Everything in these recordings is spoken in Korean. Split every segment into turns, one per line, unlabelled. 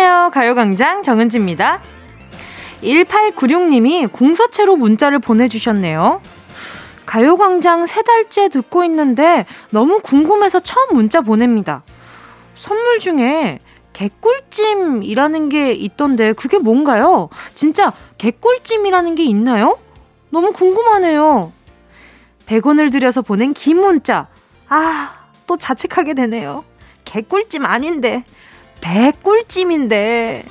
안녕하세요. 가요광장 정은지입니다. 1896님이 궁서체로 문자를 보내주셨네요. 가요광장 세 달째 듣고 있는데 너무 궁금해서 처음 문자 보냅니다. 선물 중에 개꿀찜이라는 게 있던데 그게 뭔가요? 진짜 개꿀찜이라는 게 있나요? 너무 궁금하네요. 100원을 들여서 보낸 긴 문자. 아, 또 자책하게 되네요. 개꿀찜 아닌데. 배꿀찜인데.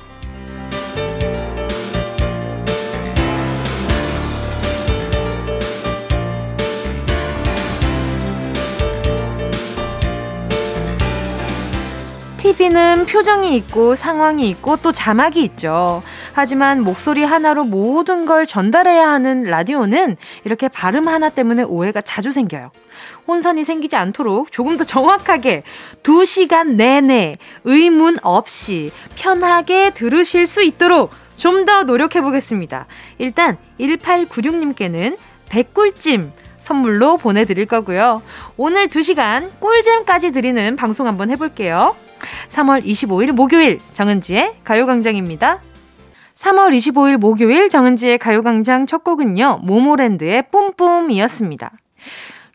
TV는 표정이 있고 상황이 있고 또 자막이 있죠. 하지만 목소리 하나로 모든 걸 전달해야 하는 라디오는 이렇게 발음 하나 때문에 오해가 자주 생겨요. 혼선이 생기지 않도록 조금 더 정확하게 2시간 내내 의문 없이 편하게 들으실 수 있도록 좀 더 노력해 보겠습니다. 일단 1896님께는 백꿀찜 선물로 보내드릴 거고요. 오늘 2시간 꿀잼까지 드리는 방송 한번 해볼게요. 3월 25일 목요일 정은지의 가요광장입니다. 3월 25일 목요일 정은지의 가요광장 첫 곡은요. 모모랜드의 뿜뿜이었습니다.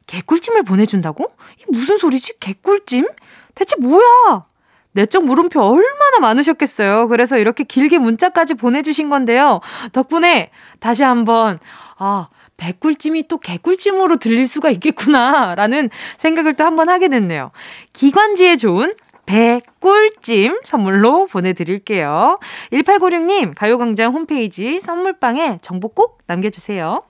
개꿀찜을 보내준다고? 무슨 소리지? 개꿀찜? 대체 뭐야? 내적 물음표 얼마나 많으셨겠어요. 그래서 이렇게 길게 문자까지 보내주신 건데요. 덕분에 다시 한번, 아, 백꿀찜이 또 개꿀찜으로 들릴 수가 있겠구나. 라는 생각을 또 한번 하게 됐네요. 기관지에 좋은 배 꿀찜 선물로 보내드릴게요. 1896님, 가요광장 홈페이지 선물방에 정보 꼭 남겨주세요.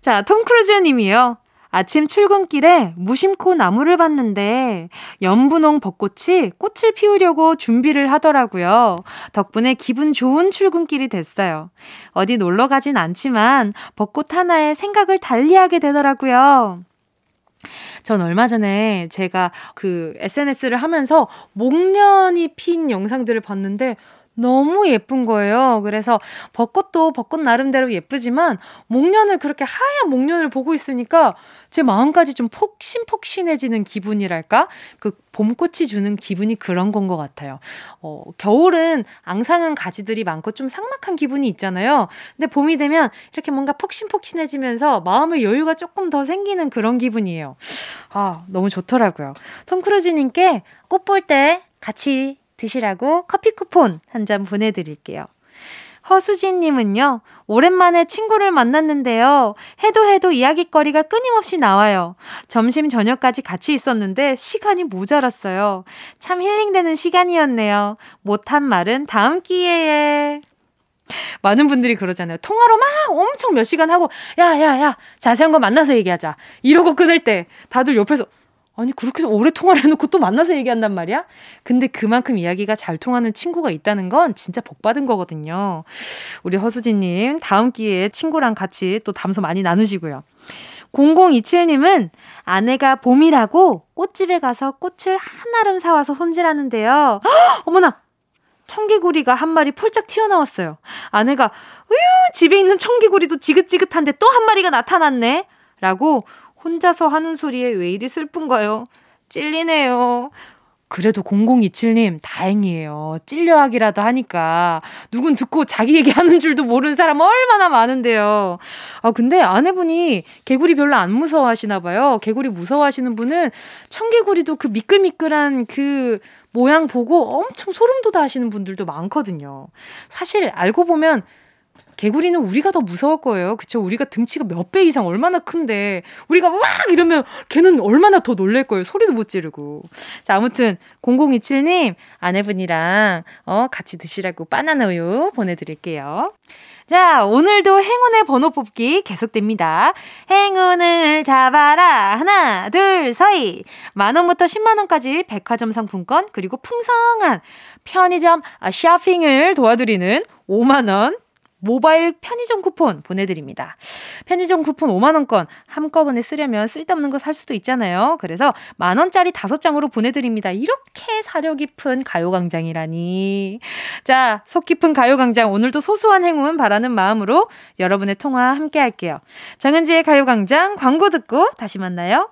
자, 톰 크루즈 님이요. 아침 출근길에 무심코 나무를 봤는데 연분홍 벚꽃이 꽃을 피우려고 준비를 하더라고요. 덕분에 기분 좋은 출근길이 됐어요. 어디 놀러 가진 않지만 벚꽃 하나에 생각을 달리하게 되더라고요. 전 얼마 전에 제가 그 SNS를 하면서 목련이 핀 영상들을 봤는데 너무 예쁜 거예요. 그래서 벚꽃도 벚꽃 나름대로 예쁘지만 목련을 그렇게 하얀 목련을 보고 있으니까 제 마음까지 좀 폭신폭신해지는 기분이랄까? 그 봄꽃이 주는 기분이 그런 건 것 같아요. 어, 겨울은 앙상한 가지들이 많고 좀 삭막한 기분이 있잖아요. 근데 봄이 되면 이렇게 뭔가 폭신폭신해지면서 마음의 여유가 조금 더 생기는 그런 기분이에요. 아, 너무 좋더라고요. 톰 크루즈님께 꽃 볼 때 같이 드시라고 커피 쿠폰 한 잔 보내드릴게요. 허수진님은요, 오랜만에 친구를 만났는데요. 해도 해도 이야기거리가 끊임없이 나와요. 점심, 저녁까지 같이 있었는데 시간이 모자랐어요. 참 힐링되는 시간이었네요. 못한 말은 다음 기회에. 많은 분들이 그러잖아요. 통화로 막 엄청 몇 시간 하고, 야, 야, 야, 자세한 거 만나서 얘기하자. 이러고 끊을 때 다들 옆에서, 아니, 그렇게 오래 통화를 해놓고 또 만나서 얘기한단 말이야? 근데 그만큼 이야기가 잘 통하는 친구가 있다는 건 진짜 복 받은 거거든요. 우리 허수진님, 다음 기회에 친구랑 같이 또 담소 많이 나누시고요. 0027님은 아내가 봄이라고 꽃집에 가서 꽃을 한 아름 사와서 손질하는데요. 헉, 어머나! 청개구리가 한 마리 폴짝 튀어나왔어요. 아내가, 으유, 집에 있는 청개구리도 지긋지긋한데 또 한 마리가 나타났네. 라고 혼자서 하는 소리에 왜 이리 슬픈가요? 찔리네요. 그래도 0027님, 다행이에요. 찔려하기라도 하니까. 누군 듣고 자기 얘기하는 줄도 모르는 사람 얼마나 많은데요. 아, 근데 아내분이 개구리 별로 안 무서워하시나 봐요. 개구리 무서워하시는 분은 청개구리도 그 미끌미끌한 그 모양 보고 엄청 소름 돋아 하시는 분들도 많거든요. 사실 알고 보면 개구리는 우리가 더 무서울 거예요. 그쵸? 우리가 등치가 몇 배 이상 얼마나 큰데, 우리가 막 이러면 걔는 얼마나 더 놀랄 거예요. 소리도 못 지르고. 자, 아무튼, 0027님, 아내분이랑, 어, 같이 드시라고 바나나 우유 보내드릴게요. 자, 오늘도 행운의 번호 뽑기 계속됩니다. 행운을 잡아라. 하나, 둘, 서희. 만원부터 10만원까지 백화점 상품권, 그리고 풍성한 편의점 쇼핑을 도와드리는 5만원 모바일 편의점 쿠폰 보내드립니다. 편의점 쿠폰 5만원권 한꺼번에 쓰려면 쓸데없는 거 살 수도 있잖아요. 그래서 만원짜리 5장으로 보내드립니다. 이렇게 사려 깊은 가요광장이라니. 자, 속 깊은 가요광장 오늘도 소소한 행운 바라는 마음으로 여러분의 통화 함께 할게요. 정은지의 가요광장 광고 듣고 다시 만나요.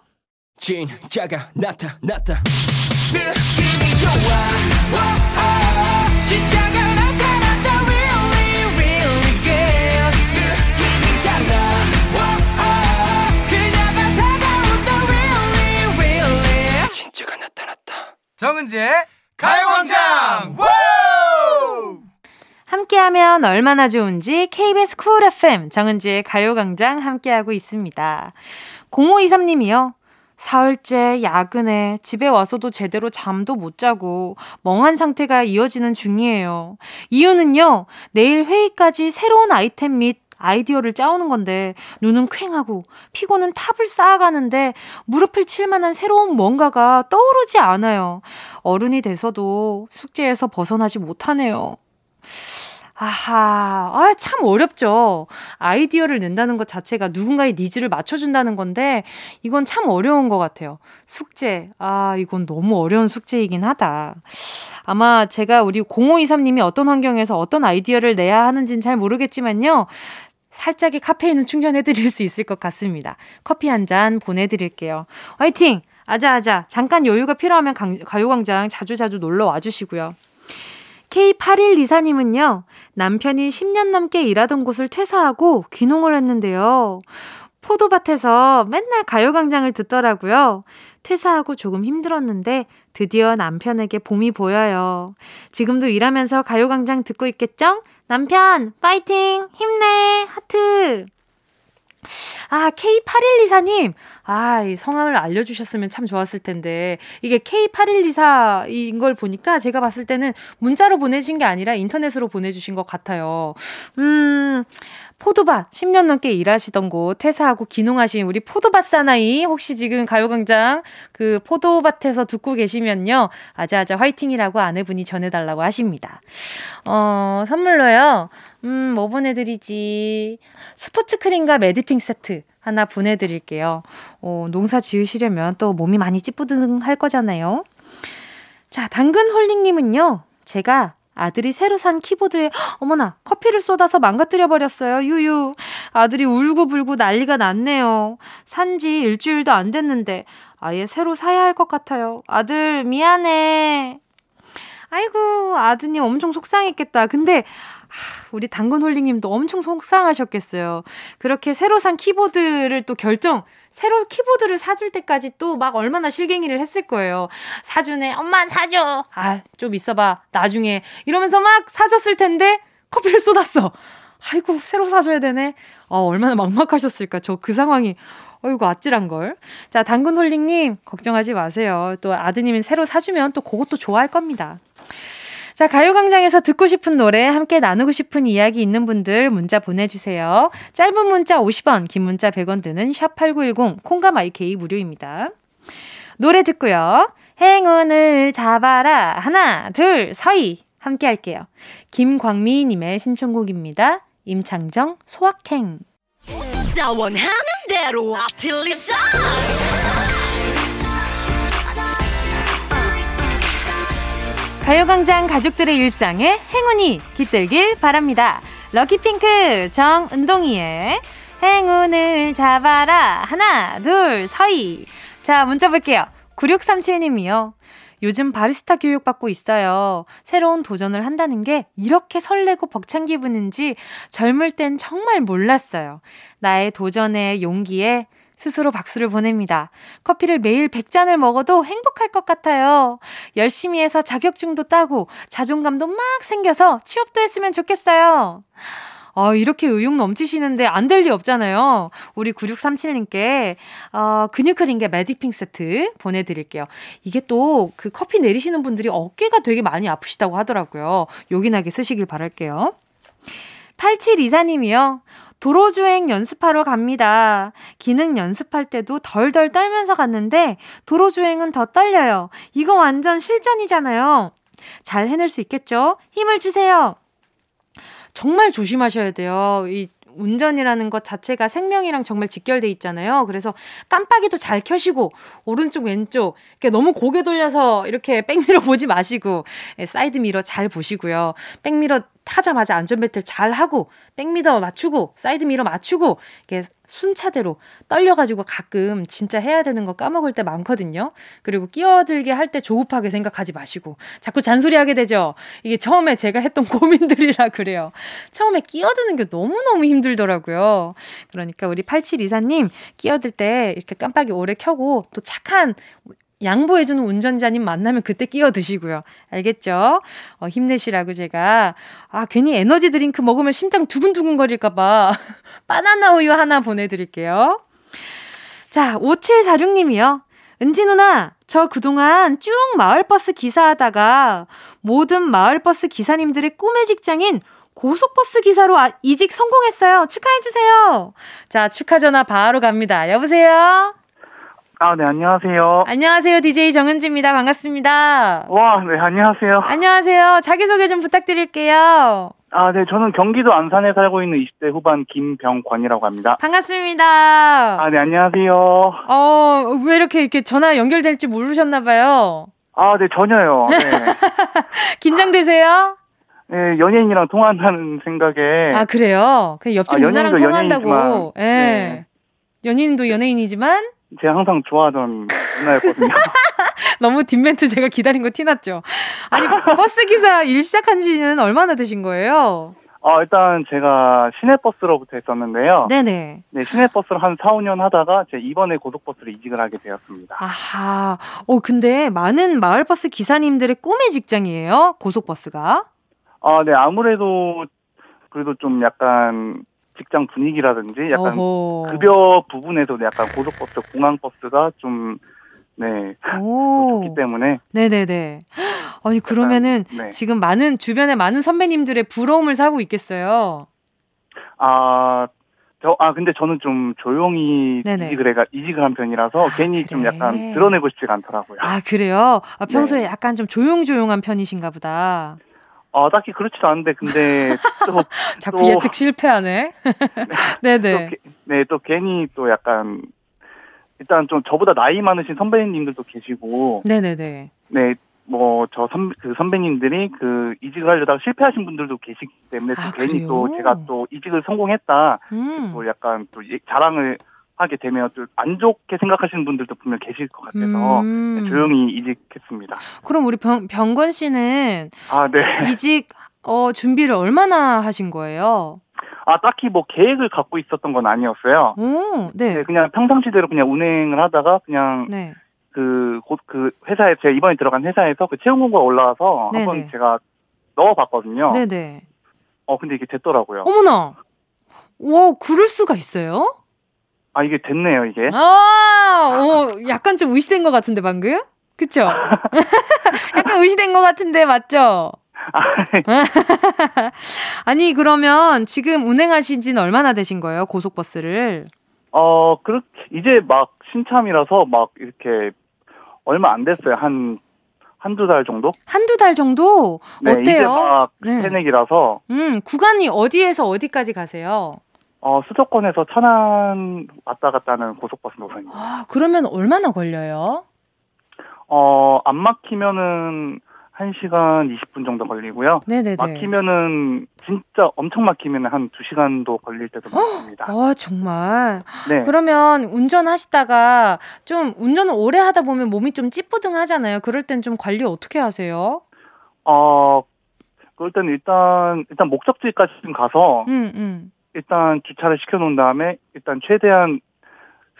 진짜가 나타났다. 느낌이 좋아.
정은지의 가요광장
함께하면 얼마나 좋은지 KBS 쿨 FM 정은지의 가요광장 함께하고 있습니다. 0523님이요. 사흘째 야근에 집에 와서도 제대로 잠도 못 자고 멍한 상태가 이어지는 중이에요. 이유는요, 내일 회의까지 새로운 아이템 및 아이디어를 짜오는 건데 눈은 퀭하고 피곤은 탑을 쌓아가는데 무릎을 칠 만한 새로운 뭔가가 떠오르지 않아요. 어른이 돼서도 숙제에서 벗어나지 못하네요. 아하, 아, 참 어렵죠. 아이디어를 낸다는 것 자체가 누군가의 needs를 맞춰준다는 건데, 이건 참 어려운 것 같아요. 숙제. 아, 이건 너무 어려운 숙제이긴 하다. 아마 제가 우리 0523님이 어떤 환경에서 어떤 아이디어를 내야 하는지는 잘 모르겠지만요. 살짝의 카페인은 충전해 드릴 수 있을 것 같습니다. 커피 한 잔 보내드릴게요. 화이팅! 아자아자. 잠깐 여유가 필요하면 가요광장 자주자주 놀러 와주시고요. K8124님은요, 남편이 10년 넘게 일하던 곳을 퇴사하고 귀농을 했는데요. 포도밭에서 맨날 가요광장을 듣더라고요. 퇴사하고 조금 힘들었는데 드디어 남편에게 봄이 보여요. 지금도 일하면서 가요광장 듣고 있겠죠? 남편, 파이팅! 힘내! 하트! 아, K8124님. 아, 이 성함을 알려주셨으면 참 좋았을 텐데. 이게 K8124인 걸 보니까 제가 봤을 때는 문자로 보내신 게 아니라 인터넷으로 보내주신 것 같아요. 음, 포도밭 10년 넘게 일하시던 곳 퇴사하고 기농하신 우리 포도밭 사나이 혹시 지금 가요광장 그 포도밭에서 듣고 계시면요. 아자아자 화이팅이라고 아내분이 전해달라고 하십니다. 어, 선물로요. 음, 뭐 보내드리지? 스포츠 크림과 매디핑 세트 하나 보내드릴게요. 어, 농사 지으시려면 또 몸이 많이 찌뿌둥할 거잖아요. 자, 당근홀링님은요, 제가 아들이 새로 산 키보드에 어머나 커피를 쏟아서 망가뜨려 버렸어요. 유유. 아들이 울고불고 난리가 났네요. 산 지 일주일도 안 됐는데 아예 새로 사야 할 것 같아요. 아들 미안해. 아이고 아드님 엄청 속상했겠다. 근데 우리 당근홀링님도 엄청 속상하셨겠어요. 그렇게 새로 산 키보드를 또 결정, 새로 키보드를 사줄 때까지 또 막 얼마나 실갱이를 했을 거예요. 사주네, 엄마 사줘. 아, 좀 있어봐. 나중에. 이러면서 막 사줬을 텐데 커피를 쏟았어. 아이고, 새로 사줘야 되네. 어, 얼마나 막막하셨을까. 저 그 상황이. 어이구, 아찔한 걸. 자, 당근 홀링님, 걱정하지 마세요. 또 아드님이 새로 사주면 또 그것도 좋아할 겁니다. 자, 가요광장에서 듣고 싶은 노래, 함께 나누고 싶은 이야기 있는 분들 문자 보내주세요. 짧은 문자 50원, 긴 문자 100원 드는 샵8910, 콩감 IK 무료입니다. 노래 듣고요. 행운을 잡아라. 하나, 둘, 서희. 함께 할게요. 김광미님의 신청곡입니다. 임창정, 소확행. 가요광장 가족들의 일상에 행운이 깃들길 바랍니다. 럭키핑크 정은동이의 행운을 잡아라. 하나, 둘, 서희. 자, 문자 볼게요. 9637님이요. 요즘 바리스타 교육 받고 있어요. 새로운 도전을 한다는 게 이렇게 설레고 벅찬 기분인지 젊을 땐 정말 몰랐어요. 나의 도전의 용기에 스스로 박수를 보냅니다. 커피를 매일 100잔을 먹어도 행복할 것 같아요. 열심히 해서 자격증도 따고 자존감도 막 생겨서 취업도 했으면 좋겠어요. 어, 이렇게 의욕 넘치시는데 안 될 리 없잖아요. 우리 9637님께, 어, 근육크림게 매디핑 세트 보내드릴게요. 이게 또 그 커피 내리시는 분들이 어깨가 되게 많이 아프시다고 하더라고요. 요긴하게 쓰시길 바랄게요. 8724님이요. 도로주행 연습하러 갑니다. 기능 연습할 때도 덜덜 떨면서 갔는데 도로주행은 더 떨려요. 이거 완전 실전이잖아요. 잘 해낼 수 있겠죠? 힘을 주세요. 정말 조심하셔야 돼요. 이 운전이라는 것 자체가 생명이랑 정말 직결돼 있잖아요. 그래서 깜빡이도 잘 켜시고 오른쪽 왼쪽 이렇게 너무 고개 돌려서 이렇게 백미러 보지 마시고 예, 사이드 미러 잘 보시고요. 백미러 타자마자 안전벨트 잘 하고 백미러 맞추고 사이드 미러 맞추고 이렇게 순차대로 떨려가지고 가끔 진짜 해야 되는 거 까먹을 때 많거든요. 그리고 끼어들기 할 때 조급하게 생각하지 마시고 자꾸 잔소리하게 되죠. 이게 처음에 제가 했던 고민들이라 그래요. 처음에 끼어드는 게 너무너무 힘들더라고요. 그러니까 우리 8724님 끼어들 때 이렇게 깜빡이 오래 켜고 또 착한 양보해주는 운전자님 만나면 그때 끼어 드시고요. 알겠죠? 어, 힘내시라고 제가, 아, 괜히 에너지 드링크 먹으면 심장 두근두근 거릴까봐 바나나 우유 하나 보내드릴게요. 자, 5746님이요. 은지 누나, 저 그동안 쭉 마을버스 기사하다가 모든 마을버스 기사님들의 꿈의 직장인 고속버스 기사로 아, 이직 성공했어요. 축하해주세요. 자, 축하 전화 바로 갑니다. 여보세요?
아, 네, 안녕하세요.
안녕하세요. DJ 정은지입니다. 반갑습니다.
와, 네, 안녕하세요.
안녕하세요. 자기소개 좀 부탁드릴게요.
아, 네, 저는 경기도 안산에 살고 있는 20대 후반 김병권이라고 합니다.
반갑습니다.
아, 네, 안녕하세요.
어, 왜 이렇게 이렇게 전화 연결될지 모르셨나봐요.
아, 네, 전혀요. 네.
긴장되세요?
네, 연예인이랑 통화한다는 생각에.
아, 그래요? 그 옆집
아,
누나랑
연예인도
통화한다고. 예.
네.
연인도 연예인이지만
제가 항상 좋아하던 누나였거든요.
너무 뒷멘트 제가 기다린 거 티났죠. 아니 버스 기사 일 시작한 지는 얼마나 되신 거예요?
어, 일단 제가 시내버스로부터 했었는데요.
네네.
네, 시내버스를 한 4, 5년 하다가 제 이번에 고속버스로 이직을 하게 되었습니다.
아하. 어 근데 많은 마을버스 기사님들의 꿈의 직장이에요. 고속버스가.
아, 네, 아무래도 그래도 좀 약간 직장 분위기라든지 약간
어허.
급여 부분에서도 약간 고속버스, 공항버스가 좀 네,
오.
좋기 때문에
네네네. 아니 그러면은
네.
지금 많은 주변에 많은 선배님들의 부러움을 사고 있겠어요.
아, 저, 아, 근데 저는 좀 조용히
네네.
이직을 해가, 이직을 한 편이라서 괜히 좀
그래.
약간 드러내고 싶지가 않더라고요.
아 그래요? 아, 평소에
네.
약간 좀 조용조용한 편이신가 보다.
어, 딱히 그렇지도 않은데, 근데 또,
자꾸
또-
예측 실패하네. 네네.
또, 게- 네, 또 괜히 또 약간, 일단 좀 저보다 나이 많으신 선배님들도 계시고,
네네네.
네, 뭐, 저 선, 그 선배님들이 그 이직을 하려다가 실패하신 분들도 계시기 때문에 또
아,
괜히 또
그래요?
제가 또 이직을 성공했다,
음.
또 약간 또 예- 자랑을 하게 되면 또안 좋게 생각하시는 분들도 분명 계실 것 같아서
음.
네, 조용히 이직했습니다.
그럼 우리 병, 병건 씨는
아, 네.
이직 어, 준비를 얼마나 하신 거예요?
아, 딱히 뭐 계획을 갖고 있었던 건 아니었어요.
오, 네.
네, 그냥 평상시대로 그냥 운행을 하다가 그냥
네.
그, 곧 그 회사에, 제가 이번에 들어간 회사에서 그 채용 공고가 올라와서
네네.
한번 제가 넣어봤거든요.
네네.
어, 근데 이게 됐더라고요.
어머나! 와, 그럴 수가 있어요?
아, 이게 됐네요, 이게.
아, 어, 약간 좀 의시된 것 같은데, 방금? 그쵸? 약간 의시된 것 같은데, 맞죠? 아니, 그러면 지금 운행하신 지는 얼마나 되신 거예요, 고속버스를?
어, 그렇게, 이제 막 신참이라서 막 이렇게 얼마 안 됐어요. 한, 한두 달 정도?
한두 달 정도?
네, 이제
어때요?
막
네.
새내기라서,
음, 구간이 어디에서 어디까지 가세요?
어, 수도권에서 천안 왔다 갔다 하는 고속버스 노선입니다.
아, 그러면 얼마나 걸려요?
어, 안 막히면은 1시간 20분 정도 걸리고요.
네네네.
막히면은 진짜 엄청 막히면 한 2시간도 걸릴 때도 많습니다.
아, 정말.
네.
그러면 운전하시다가 좀 운전을 오래 하다 보면 몸이 좀 찌뿌둥하잖아요. 그럴 땐 좀 관리 어떻게 하세요?
어, 그럴 때는 일단 일단 목적지까지 좀 가서
음, 음.
일단 주차를 시켜 놓은 다음에 일단 최대한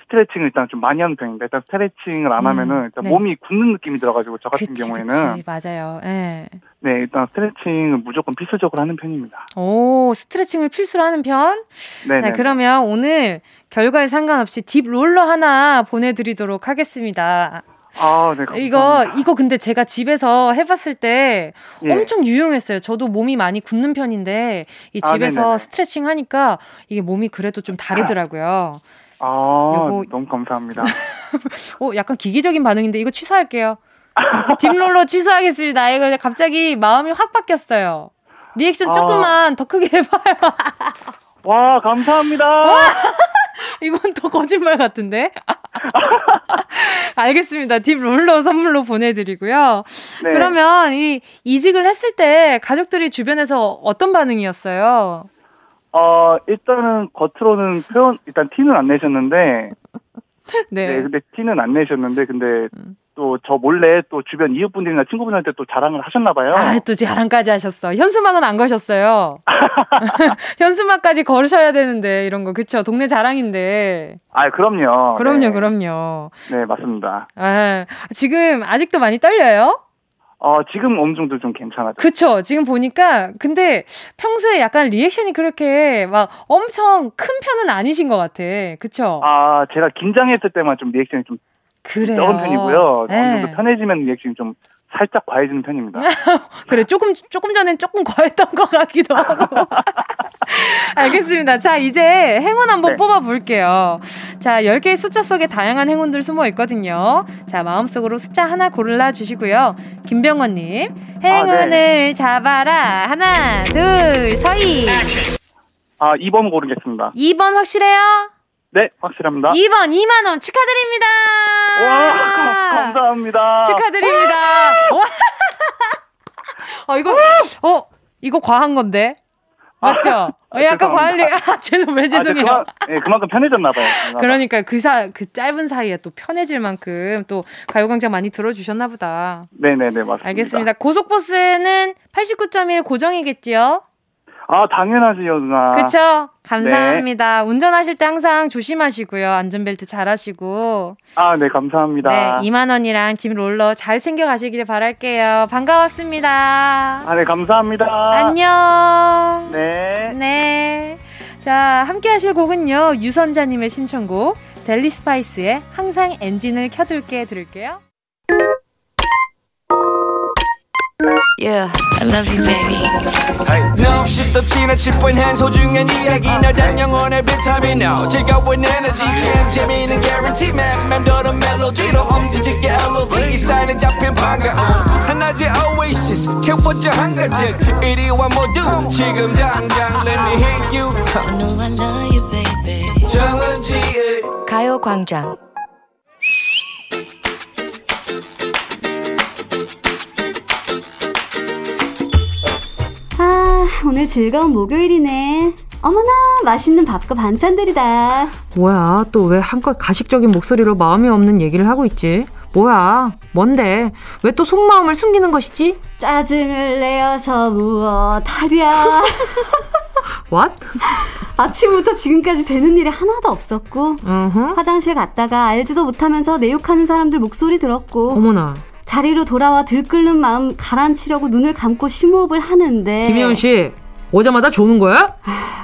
스트레칭을 일단 좀 많이 하는 편입니다. 일단 스트레칭을 안
음,
하면은 일단
네.
몸이 굳는 느낌이 들어가지고 저 같은
그치,
경우에는
그치. 맞아요. 예.
네 일단 스트레칭을 무조건 필수적으로 하는 편입니다.
오, 스트레칭을 필수로 하는 편?
네,
네,
네.
그러면 오늘 결과에 상관없이 딥 롤러 하나 보내드리도록 하겠습니다.
아, 네. 감사합니다.
이거, 이거 근데 제가 집에서 해봤을 때
예.
엄청 유용했어요. 저도 몸이 많이 굳는 편인데 이
아,
집에서
네네네.
스트레칭 하니까 이게 몸이 그래도 좀 다르더라고요.
아,
요거-
너무 감사합니다.
어, 약간 기계적인 반응인데 이거 취소할게요. 딥롤러 취소하겠습니다. 이거 갑자기 마음이 확 바뀌었어요. 리액션
아.
조금만 더 크게 해봐요.
와, 감사합니다.
이건 더 거짓말 같은데? 알겠습니다. 딥 롤러 선물로 보내드리고요.
네.
그러면 이 이직을 했을 때 가족들이 주변에서 어떤 반응이었어요?
어, 일단은 겉으로는 표현, 일단 티는 안 내셨는데,
네.
네, 근데 티는 안 내셨는데, 근데
음.
또 저 몰래 또 주변 이웃분들이나 친구분한테 또 자랑을 하셨나 봐요.
아, 또 자랑까지 하셨어. 현수막은 안 거셨어요. 현수막까지 걸으셔야 되는데 이런 거 그쵸? 동네 자랑인데.
아, 그럼요.
그럼요,
네.
그럼요.
네, 맞습니다.
아, 지금 아직도 많이 떨려요?
어, 지금 어느 정도 좀 괜찮아요.
그쵸. 지금 보니까, 근데 평소에 약간 리액션이 그렇게 막 엄청 큰 편은 아니신 것 같아. 그쵸?
아, 제가 긴장했을 때만 좀 리액션이 좀
그래요.
적은 편이고요.
네.
어느 정도 편해지면 리액션이 좀 살짝 과해지는 편입니다.
그래, 조금, 조금 전엔 조금 과했던 것 같기도 하고. 알겠습니다. 자, 이제 행운 한번
네.
뽑아볼게요. 자, 10개의 숫자 속에 다양한 행운들 숨어 있거든요. 자, 마음속으로 숫자 하나 골라 주시고요. 김병원님, 행운을 잡아라. 하나, 둘, 서희.
아, 2번 고르겠습니다.
2번 확실해요?
네, 확실합니다.
2번 2만 원 축하드립니다!
와, 감- 감사합니다.
축하드립니다. 와. 어, 이거, 어, 이거 과한 건데? 맞죠?
아,
어, 약간
죄송합니다.
과한 리, 아, 죄송, 왜
아,
죄송해요.
그만, 네, 그만큼 편해졌나 봐요.
그러니까 그 사, 그 짧은 사이에 또 편해질 만큼 또 가요광장 많이 들어주셨나 보다.
네네네, 맞습니다.
알겠습니다. 고속버스는 89.1 고정이겠지요?
아, 당연하지요, 누나.
그쵸? 감사합니다. 운전하실 때 항상 조심하시고요. 안전벨트 잘 하시고.
아, 네, 감사합니다.
네, 2만원이랑 김롤러 잘 챙겨가시길 바랄게요. 반가웠습니다.
아, 네, 감사합니다.
안녕.
네.
네. 자, 함께 하실 곡은요. 유선자님의 신청곡, 델리 스파이스의 항상 엔진을 켜둘게 들을게요.
Yeah, I love you, baby.
No 없이 또 지나칠 뻔한 소중한 이야기 너란 영혼의 비타민 No 즐거운 에너지 참 재미있는 guarantee man 맘대로 멜로디로 엄지짓게 elevate 이 사인은 잡힌 반가움 하나의 oasis 채워져 한 가득 이리와 모두 지금 당장 let me hit you
I know I love you, baby.
정은지의
가요광장.
아, 오늘 즐거운 목요일이네. 어머나, 맛있는 밥과 반찬들이다.
뭐야, 또 왜 한껏 가식적인 목소리로 마음이 없는 얘기를 하고 있지? 뭐야, 뭔데? 왜 또 속마음을 숨기는 것이지?
짜증을 내어서 무엇하랴.
What?
아침부터 지금까지 되는 일이 하나도 없었고,
으흠.
화장실 갔다가 알지도 못하면서 내 욕하는 사람들 목소리 들었고,
어머나.
자리로 돌아와 들끓는 마음 가라앉히려고 눈을 감고 심호흡을 하는데,
김혜연 씨, 오자마자 조는 거야?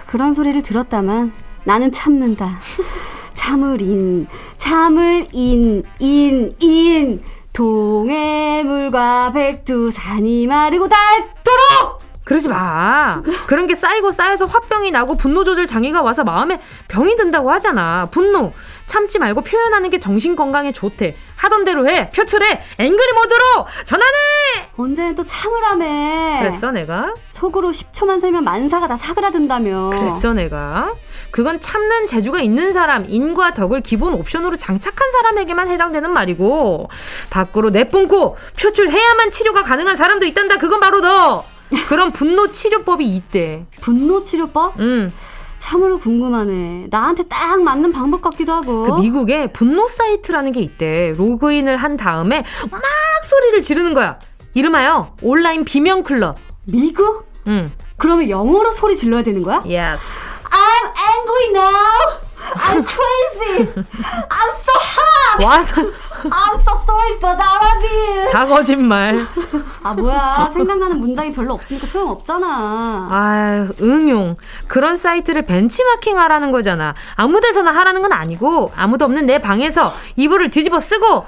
그런 소리를 들었다만 나는 참는다. 참을 인, 참을 인, 인, 인. 동해물과 백두산이 마르고 닳도록!
그러지 마. 그런 게 쌓이고 쌓여서 화병이 나고 분노 조절 장애가 와서 마음에 병이 든다고 하잖아. 분노. 참지 말고 표현하는 게 정신 건강에 좋대. 하던 대로 해. 표출해. angry 모드로 전환해.
언제는 또 참으라며.
그랬어 내가?
속으로 10초만 세면 만사가 다 사그라든다며.
그랬어 내가? 그건 참는 재주가 있는 사람, 인과 덕을 기본 옵션으로 장착한 사람에게만 해당되는 말이고 밖으로 내뿜고 표출해야만 치료가 가능한 사람도 있단다. 그건 바로 너. 그런 분노 치료법이 있대.
분노 치료법?
응.
참으로 궁금하네. 나한테 딱 맞는 방법 같기도 하고.
그 미국에 분노 사이트라는 게 있대. 로그인을 한 다음에 막 소리를 지르는 거야. 이름하여 온라인 비명 클럽.
미국?
응.
그러면 영어로 소리 질러야 되는 거야?
Yes.
I'm angry now. I'm crazy. I'm so hot.
What?
I'm so sorry, but I love you.
다 거짓말.
아 뭐야 생각나는 문장이 별로 없으니까 소용 없잖아.
아유, 응용. 그런 사이트를 벤치마킹 하라는 거잖아. 아무 데서나 하라는 건 아니고, 아무도 없는 내 방에서 이불을 뒤집어 쓰고,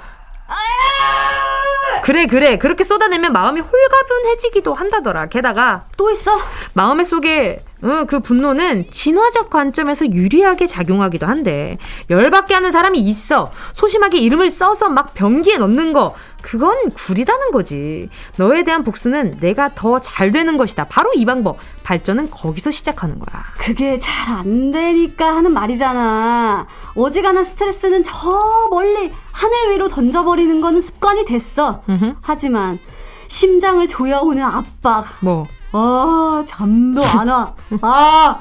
그래, 그래. 그렇게 쏟아내면 마음이 홀가분해지기도 한다더라. 게다가,
또 있어?
마음의 속에 어, 그 분노는 진화적 관점에서 유리하게 작용하기도 한데 열받게 하는 사람이 있어 소심하게 이름을 써서 막 변기에 넣는 거 그건 구리다는 거지 너에 대한 복수는 내가 더 잘 되는 것이다 바로 이 방법 발전은 거기서 시작하는 거야
그게 잘 안 되니까 하는 말이잖아. 어지간한 스트레스는 저 멀리 하늘 위로 던져버리는 거는 습관이 됐어.
음흠.
하지만 심장을 조여오는 압박.
뭐
아, 잠도 안 와. 아,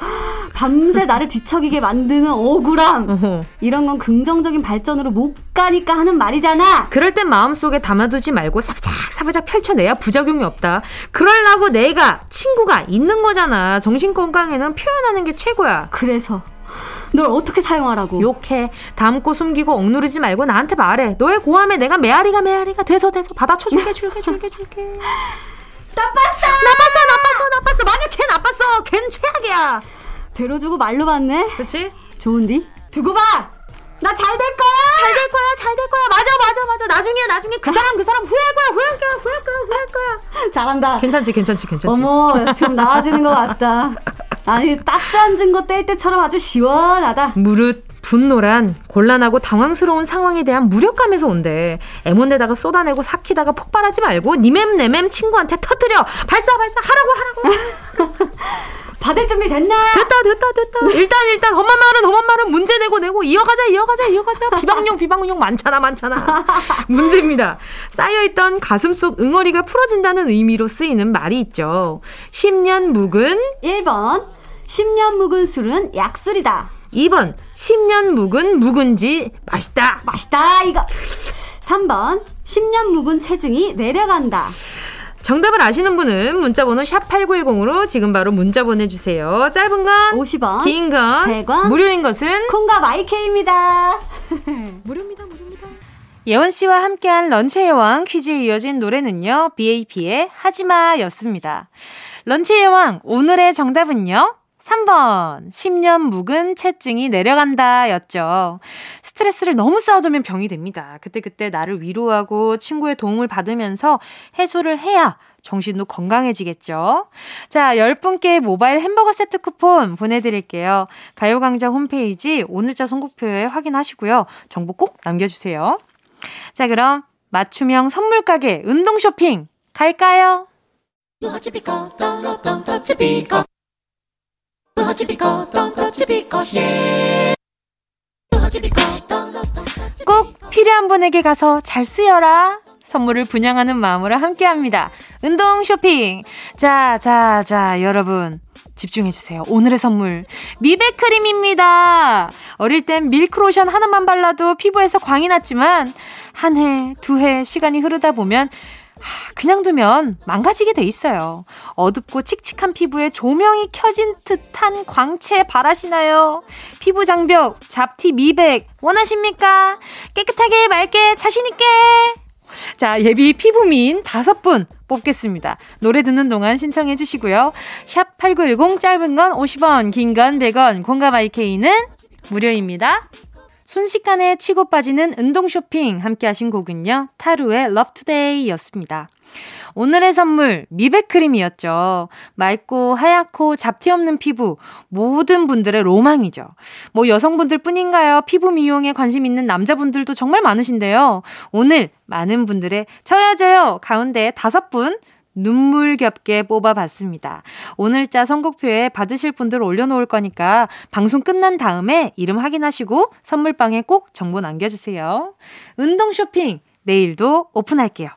밤새 나를 뒤척이게 만드는 억울함. 이런 건 긍정적인 발전으로 못 가니까 하는 말이잖아.
그럴 땐 마음속에 담아두지 말고 사부작 사부작 펼쳐내야 부작용이 없다. 그러려고 내가 친구가 있는 거잖아. 정신 건강에는 표현하는 게 최고야.
그래서 널 어떻게 사용하라고?
욕해. 담고 숨기고 억누르지 말고 나한테 말해. 너의 고함에 내가 메아리가 메아리가 돼서 돼서 받아쳐 줄게 줄게 줄게 줄게.
나빴어.
나빴어 나빴어. 맞아 걔 나빴어. 걘 최악이야.
되로주고 말로 받네.
그렇지?
좋은디? 두고 봐. 나 잘 될 거야.
잘 될 거야 잘 될 거야. 맞아 맞아 맞아. 나중에 나중에 그 사람 그 사람 후회할 거야 후회할 거야 후회할 거야 후회할 거야.
잘한다.
괜찮지 괜찮지 괜찮지.
어머, 지금 나아지는 것 같다. 아니, 딱지 앉은 거 뗄 때처럼 아주 시원하다.
무릇 분노란 곤란하고 당황스러운 상황에 대한 무력감에서 온대. 애몬데다가 쏟아내고 삭히다가 폭발하지 말고 니맴 내맴 친구한테 터뜨려. 발사 발사 하라고 하라고.
받을 준비 됐나?
됐다 됐다 됐다. 일단 일단 험한 말은 험한 말은 문제 내고 내고 이어가자 이어가자 이어가자. 비방용 비방용 많잖아 많잖아. 문제입니다. 쌓여있던 가슴 속 응어리가 풀어진다는 의미로 쓰이는 말이 있죠. 10년 묵은
1번. 10년 묵은 술은 약술이다.
2번 10년 묵은 묵은지 맛있다.
맛있다, 이거. 3번. 10년 묵은 체증이 내려간다.
정답을 아시는 분은 문자번호 샵8910으로 지금 바로 문자 보내주세요. 짧은 건
50원.
긴 건
100원.
무료인 것은
콩과 마이케이입니다.
무료입니다, 무료입니다. 예원 씨와 함께한 런치의 여왕 퀴즈에 이어진 노래는요, BAP의 하지마 였습니다. 런치의 여왕, 오늘의 정답은요, 3번, 10년 묵은 체증이 내려간다 였죠. 스트레스를 너무 쌓아두면 병이 됩니다. 그때그때 나를 위로하고 친구의 도움을 받으면서 해소를 해야 정신도 건강해지겠죠. 자, 10분께 모바일 햄버거 세트 쿠폰 보내드릴게요. 가요광장 홈페이지 오늘자 선곡표에 확인하시고요. 정보 꼭 남겨주세요. 자, 그럼 맞춤형 선물 가게 운동 쇼핑 갈까요? 꼭 필요한 분에게 가서 잘 쓰여라. 선물을 분양하는 마음으로 함께 합니다. 운동 쇼핑. 자, 자, 자, 여러분. 집중해주세요. 오늘의 선물. 미백크림입니다. 어릴 땐 밀크로션 하나만 발라도 피부에서 광이 났지만, 한 해, 두 해 시간이 흐르다 보면, 하, 그냥 두면 망가지게 돼 있어요. 어둡고 칙칙한 피부에 조명이 켜진 듯한 광채 바라시나요? 피부 장벽, 잡티 미백 원하십니까? 깨끗하게 맑게 자신있게! 자, 예비 피부미인 다섯 분 뽑겠습니다. 노래 듣는 동안 신청해 주시고요. 샵 8910 짧은 건 50원, 긴 건 100원, 공감 IK는 무료입니다. 순식간에 치고 빠지는 운동 쇼핑 함께 하신 곡은요. 타루의 Love Today 였습니다. 오늘의 선물 미백크림이었죠. 맑고 하얗고 잡티 없는 피부 모든 분들의 로망이죠. 뭐 여성분들 뿐인가요? 피부 미용에 관심 있는 남자분들도 정말 많으신데요. 오늘 많은 분들의 저요 가운데 다섯 분 눈물겹게 뽑아봤습니다. 오늘 자 선곡표에 받으실 분들 올려놓을 거니까 방송 끝난 다음에 이름 확인하시고 선물방에 꼭 정보 남겨주세요. 운동 쇼핑 내일도 오픈할게요.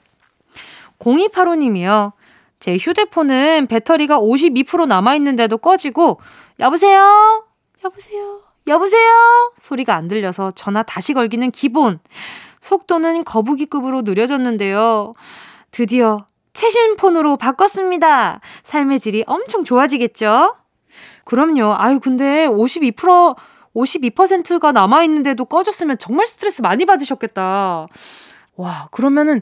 0285님이요. 제 휴대폰은 배터리가 52% 남아있는데도 꺼지고, 여보세요? 여보세요? 여보세요? 소리가 안 들려서 전화 다시 걸기는 기본. 속도는 거북이급으로 느려졌는데요. 드디어 최신 폰으로 바꿨습니다. 삶의 질이 엄청 좋아지겠죠? 그럼요. 아유, 근데 52%, 52%가 남아있는데도 꺼졌으면 정말 스트레스 많이 받으셨겠다. 와, 그러면은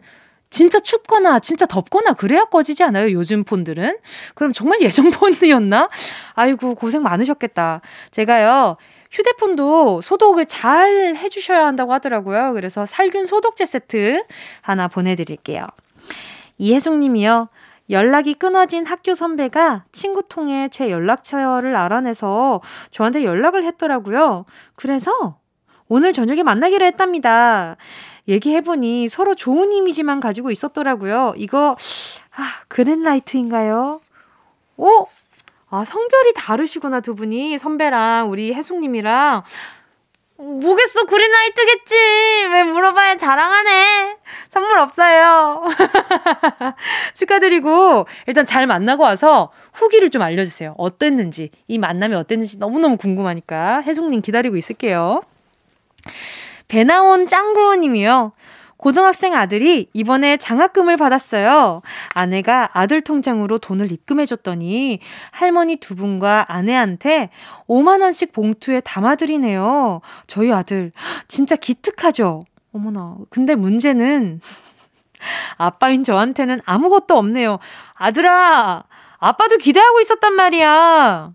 진짜 춥거나 진짜 덥거나 그래야 꺼지지 않아요? 요즘 폰들은? 그럼 정말 예전 폰이었나? 아이고, 고생 많으셨겠다. 제가요, 휴대폰도 소독을 잘 해주셔야 한다고 하더라고요. 그래서 살균 소독제 세트 하나 보내드릴게요. 이혜숙 님이요. 연락이 끊어진 학교 선배가 친구 통해 제 연락처를 알아내서 저한테 연락을 했더라고요. 그래서 오늘 저녁에 만나기로 했답니다. 얘기해보니 서로 좋은 이미지만 가지고 있었더라고요. 이거, 아, 그랜라이트인가요? 오! 아, 성별이 다르시구나, 두 분이. 선배랑 우리 혜숙님이랑. 뭐겠어, 그린라이트겠지. 왜 물어봐야 자랑하네. 선물 없어요. 축하드리고, 일단 잘 만나고 와서 후기를 좀 알려주세요. 어땠는지, 이 만남이 어땠는지 너무너무 궁금하니까 해숙님 기다리고 있을게요. 배나온 짱구님이요. 고등학생 아들이 이번에 장학금을 받았어요. 아내가 아들 통장으로 돈을 입금해줬더니 할머니 두 분과 아내한테 5만원씩 봉투에 담아드리네요. 저희 아들, 진짜 기특하죠? 어머나. 근데 문제는 아빠인 저한테는 아무것도 없네요. 아들아, 아빠도 기대하고 있었단 말이야.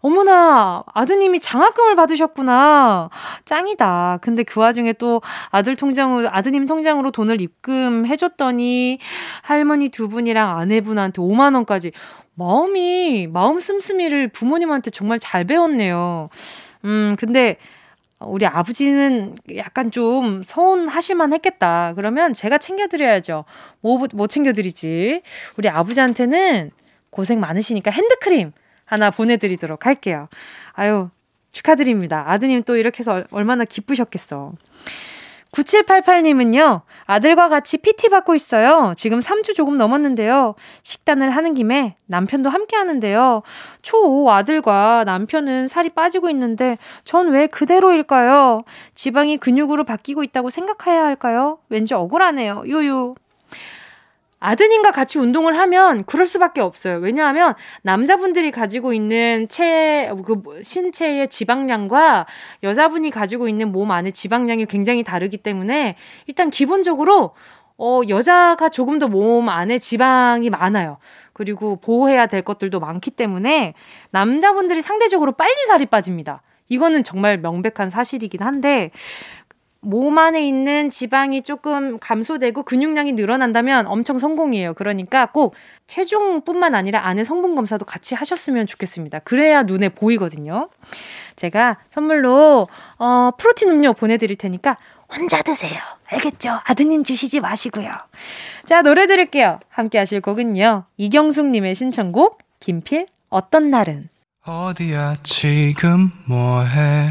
어머나, 아드님이 장학금을 받으셨구나. 짱이다. 근데 그 와중에 또 아들 통장으로, 아드님 통장으로 돈을 입금해줬더니 할머니 두 분이랑 아내분한테 5만원까지. 마음이, 마음 씀씀이를 부모님한테 정말 잘 배웠네요. 음, 근데 우리 아버지는 약간 좀 서운하실만 했겠다. 그러면 제가 챙겨드려야죠. 뭐, 뭐 챙겨드리지? 우리 아버지한테는 고생 많으시니까 핸드크림 하나 보내드리도록 할게요. 아유, 축하드립니다. 아드님 또 이렇게 해서 얼마나 기쁘셨겠어. 9788님은요, 아들과 같이 PT 받고 있어요. 지금 3주 조금 넘었는데요. 식단을 하는 김에 남편도 함께 하는데요. 초5 아들과 남편은 살이 빠지고 있는데, 전 왜 그대로일까요? 지방이 근육으로 바뀌고 있다고 생각해야 할까요? 왠지 억울하네요. 유유. 아드님과 같이 운동을 하면 그럴 수밖에 없어요. 왜냐하면 남자분들이 가지고 있는 체, 그 신체의 지방량과 여자분이 가지고 있는 몸 안의 지방량이 굉장히 다르기 때문에 일단 기본적으로 어, 여자가 조금 더 몸 안에 지방이 많아요. 그리고 보호해야 될 것들도 많기 때문에 남자분들이 상대적으로 빨리 살이 빠집니다. 이거는 정말 명백한 사실이긴 한데 몸 안에 있는 지방이 조금 감소되고 근육량이 늘어난다면 엄청 성공이에요. 그러니까 꼭 체중뿐만 아니라 안에 성분 검사도 같이 하셨으면 좋겠습니다. 그래야 눈에 보이거든요. 제가 선물로 어, 프로틴 음료 보내드릴 테니까 혼자 드세요. 알겠죠? 아드님 주시지 마시고요. 자, 노래 들을게요. 함께 하실 곡은요. 이경숙님의 신청곡, 김필, 어떤 날은.
어디야, 지금 뭐해?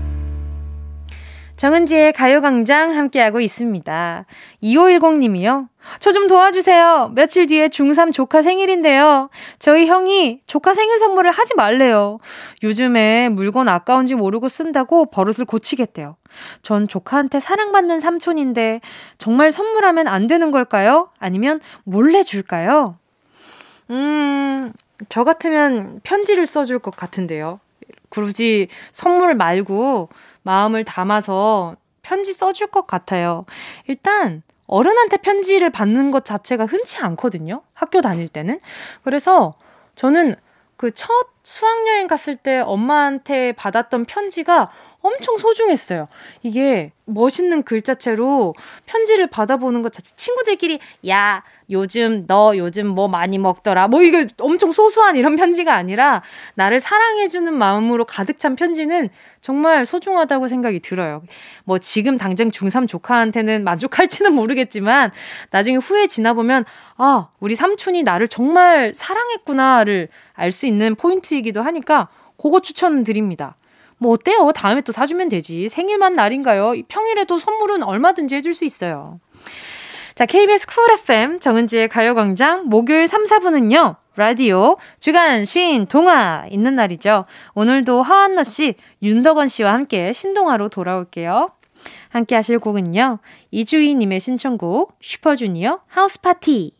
정은지의 가요광장 함께하고 있습니다. 2510님이요. 저 좀 도와주세요. 며칠 뒤에 중3 조카 생일인데요. 저희 형이 조카 생일 선물을 하지 말래요. 요즘에 물건 아까운지 모르고 쓴다고 버릇을 고치겠대요. 전 조카한테 사랑받는 삼촌인데 정말 선물하면 안 되는 걸까요? 아니면 몰래 줄까요? 음, 저 같으면 편지를 써줄 것 같은데요. 굳이 선물 말고 마음을 담아서 편지 써줄 것 같아요. 일단, 어른한테 편지를 받는 것 자체가 흔치 않거든요. 학교 다닐 때는. 그래서 저는 그 첫 수학여행 갔을 때 엄마한테 받았던 편지가 엄청 소중했어요. 이게 멋있는 글자체로 편지를 받아보는 것 자체 친구들끼리 야 요즘 너 요즘 뭐 많이 먹더라 뭐 이게 엄청 소소한 이런 편지가 아니라 나를 사랑해주는 마음으로 가득 찬 편지는 정말 소중하다고 생각이 들어요. 뭐 지금 당장 중3 조카한테는 만족할지는 모르겠지만 나중에 후에 지나보면 아 우리 삼촌이 나를 정말 사랑했구나를 알 수 있는 포인트이기도 하니까 그거 추천드립니다. 뭐 어때요? 다음에 또 사주면 되지. 생일만 날인가요? 평일에도 선물은 얼마든지 해줄 수 있어요. 자, KBS 쿨 FM 정은지의 가요광장 목요일 3, 4부는요. 라디오 주간 신 동화 있는 날이죠. 오늘도 허안나 씨, 윤덕원 씨와 함께 신동화로 돌아올게요. 함께 하실 곡은요. 이주희 님의 신청곡 슈퍼주니어 House Party.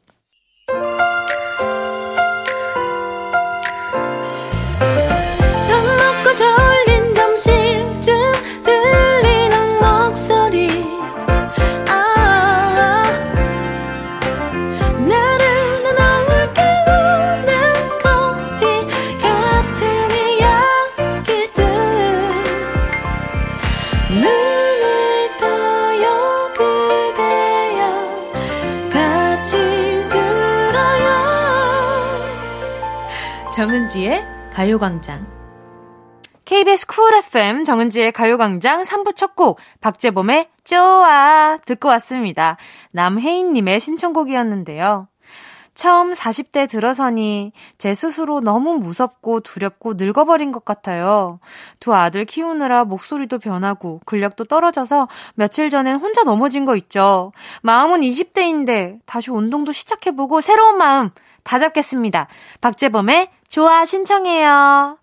정은지의 가요광장. KBS 쿨 FM 정은지의 가요광장 3부 첫 곡, 박재범의 좋아 듣고 왔습니다. 남혜인님의 신청곡이었는데요. 처음 40대 들어서니 제 스스로 너무 무섭고 두렵고 늙어버린 것 같아요. 두 아들 키우느라 목소리도 변하고 근력도 떨어져서 며칠 전엔 혼자 넘어진 거 있죠. 마음은 20대인데 다시 운동도 시작해보고 새로운 마음 다 잡겠습니다. 박재범의 좋아 신청해요.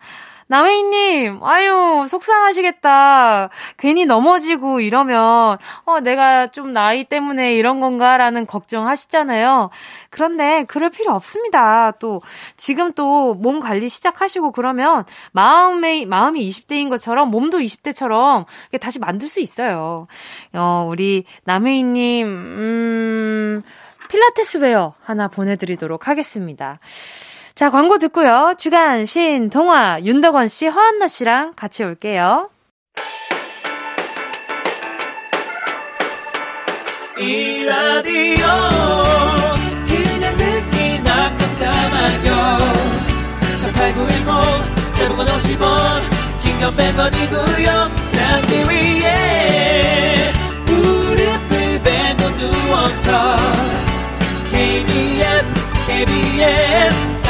남혜인님, 아유, 속상하시겠다. 괜히 넘어지고 이러면, 어, 내가 좀 나이 때문에 이런 건가라는 걱정하시잖아요. 그런데 그럴 필요 없습니다. 또, 지금 또 몸 관리 시작하시고 그러면 마음의, 마음이 20대인 것처럼 몸도 20대처럼 다시 만들 수 있어요. 어, 우리 남혜인님, 음, 필라테스 웨어 하나 보내드리도록 하겠습니다. 자, 광고 듣고요. 주간, 신, 동화, 윤덕원 씨, 허한나 씨랑 같이 올게요.
이 라디오 그냥 듣기나 깜짝마요 18910 대목원 50원 긴건 100원이고요 잠기 위에 무릎을 베고 누워서 KBS KBS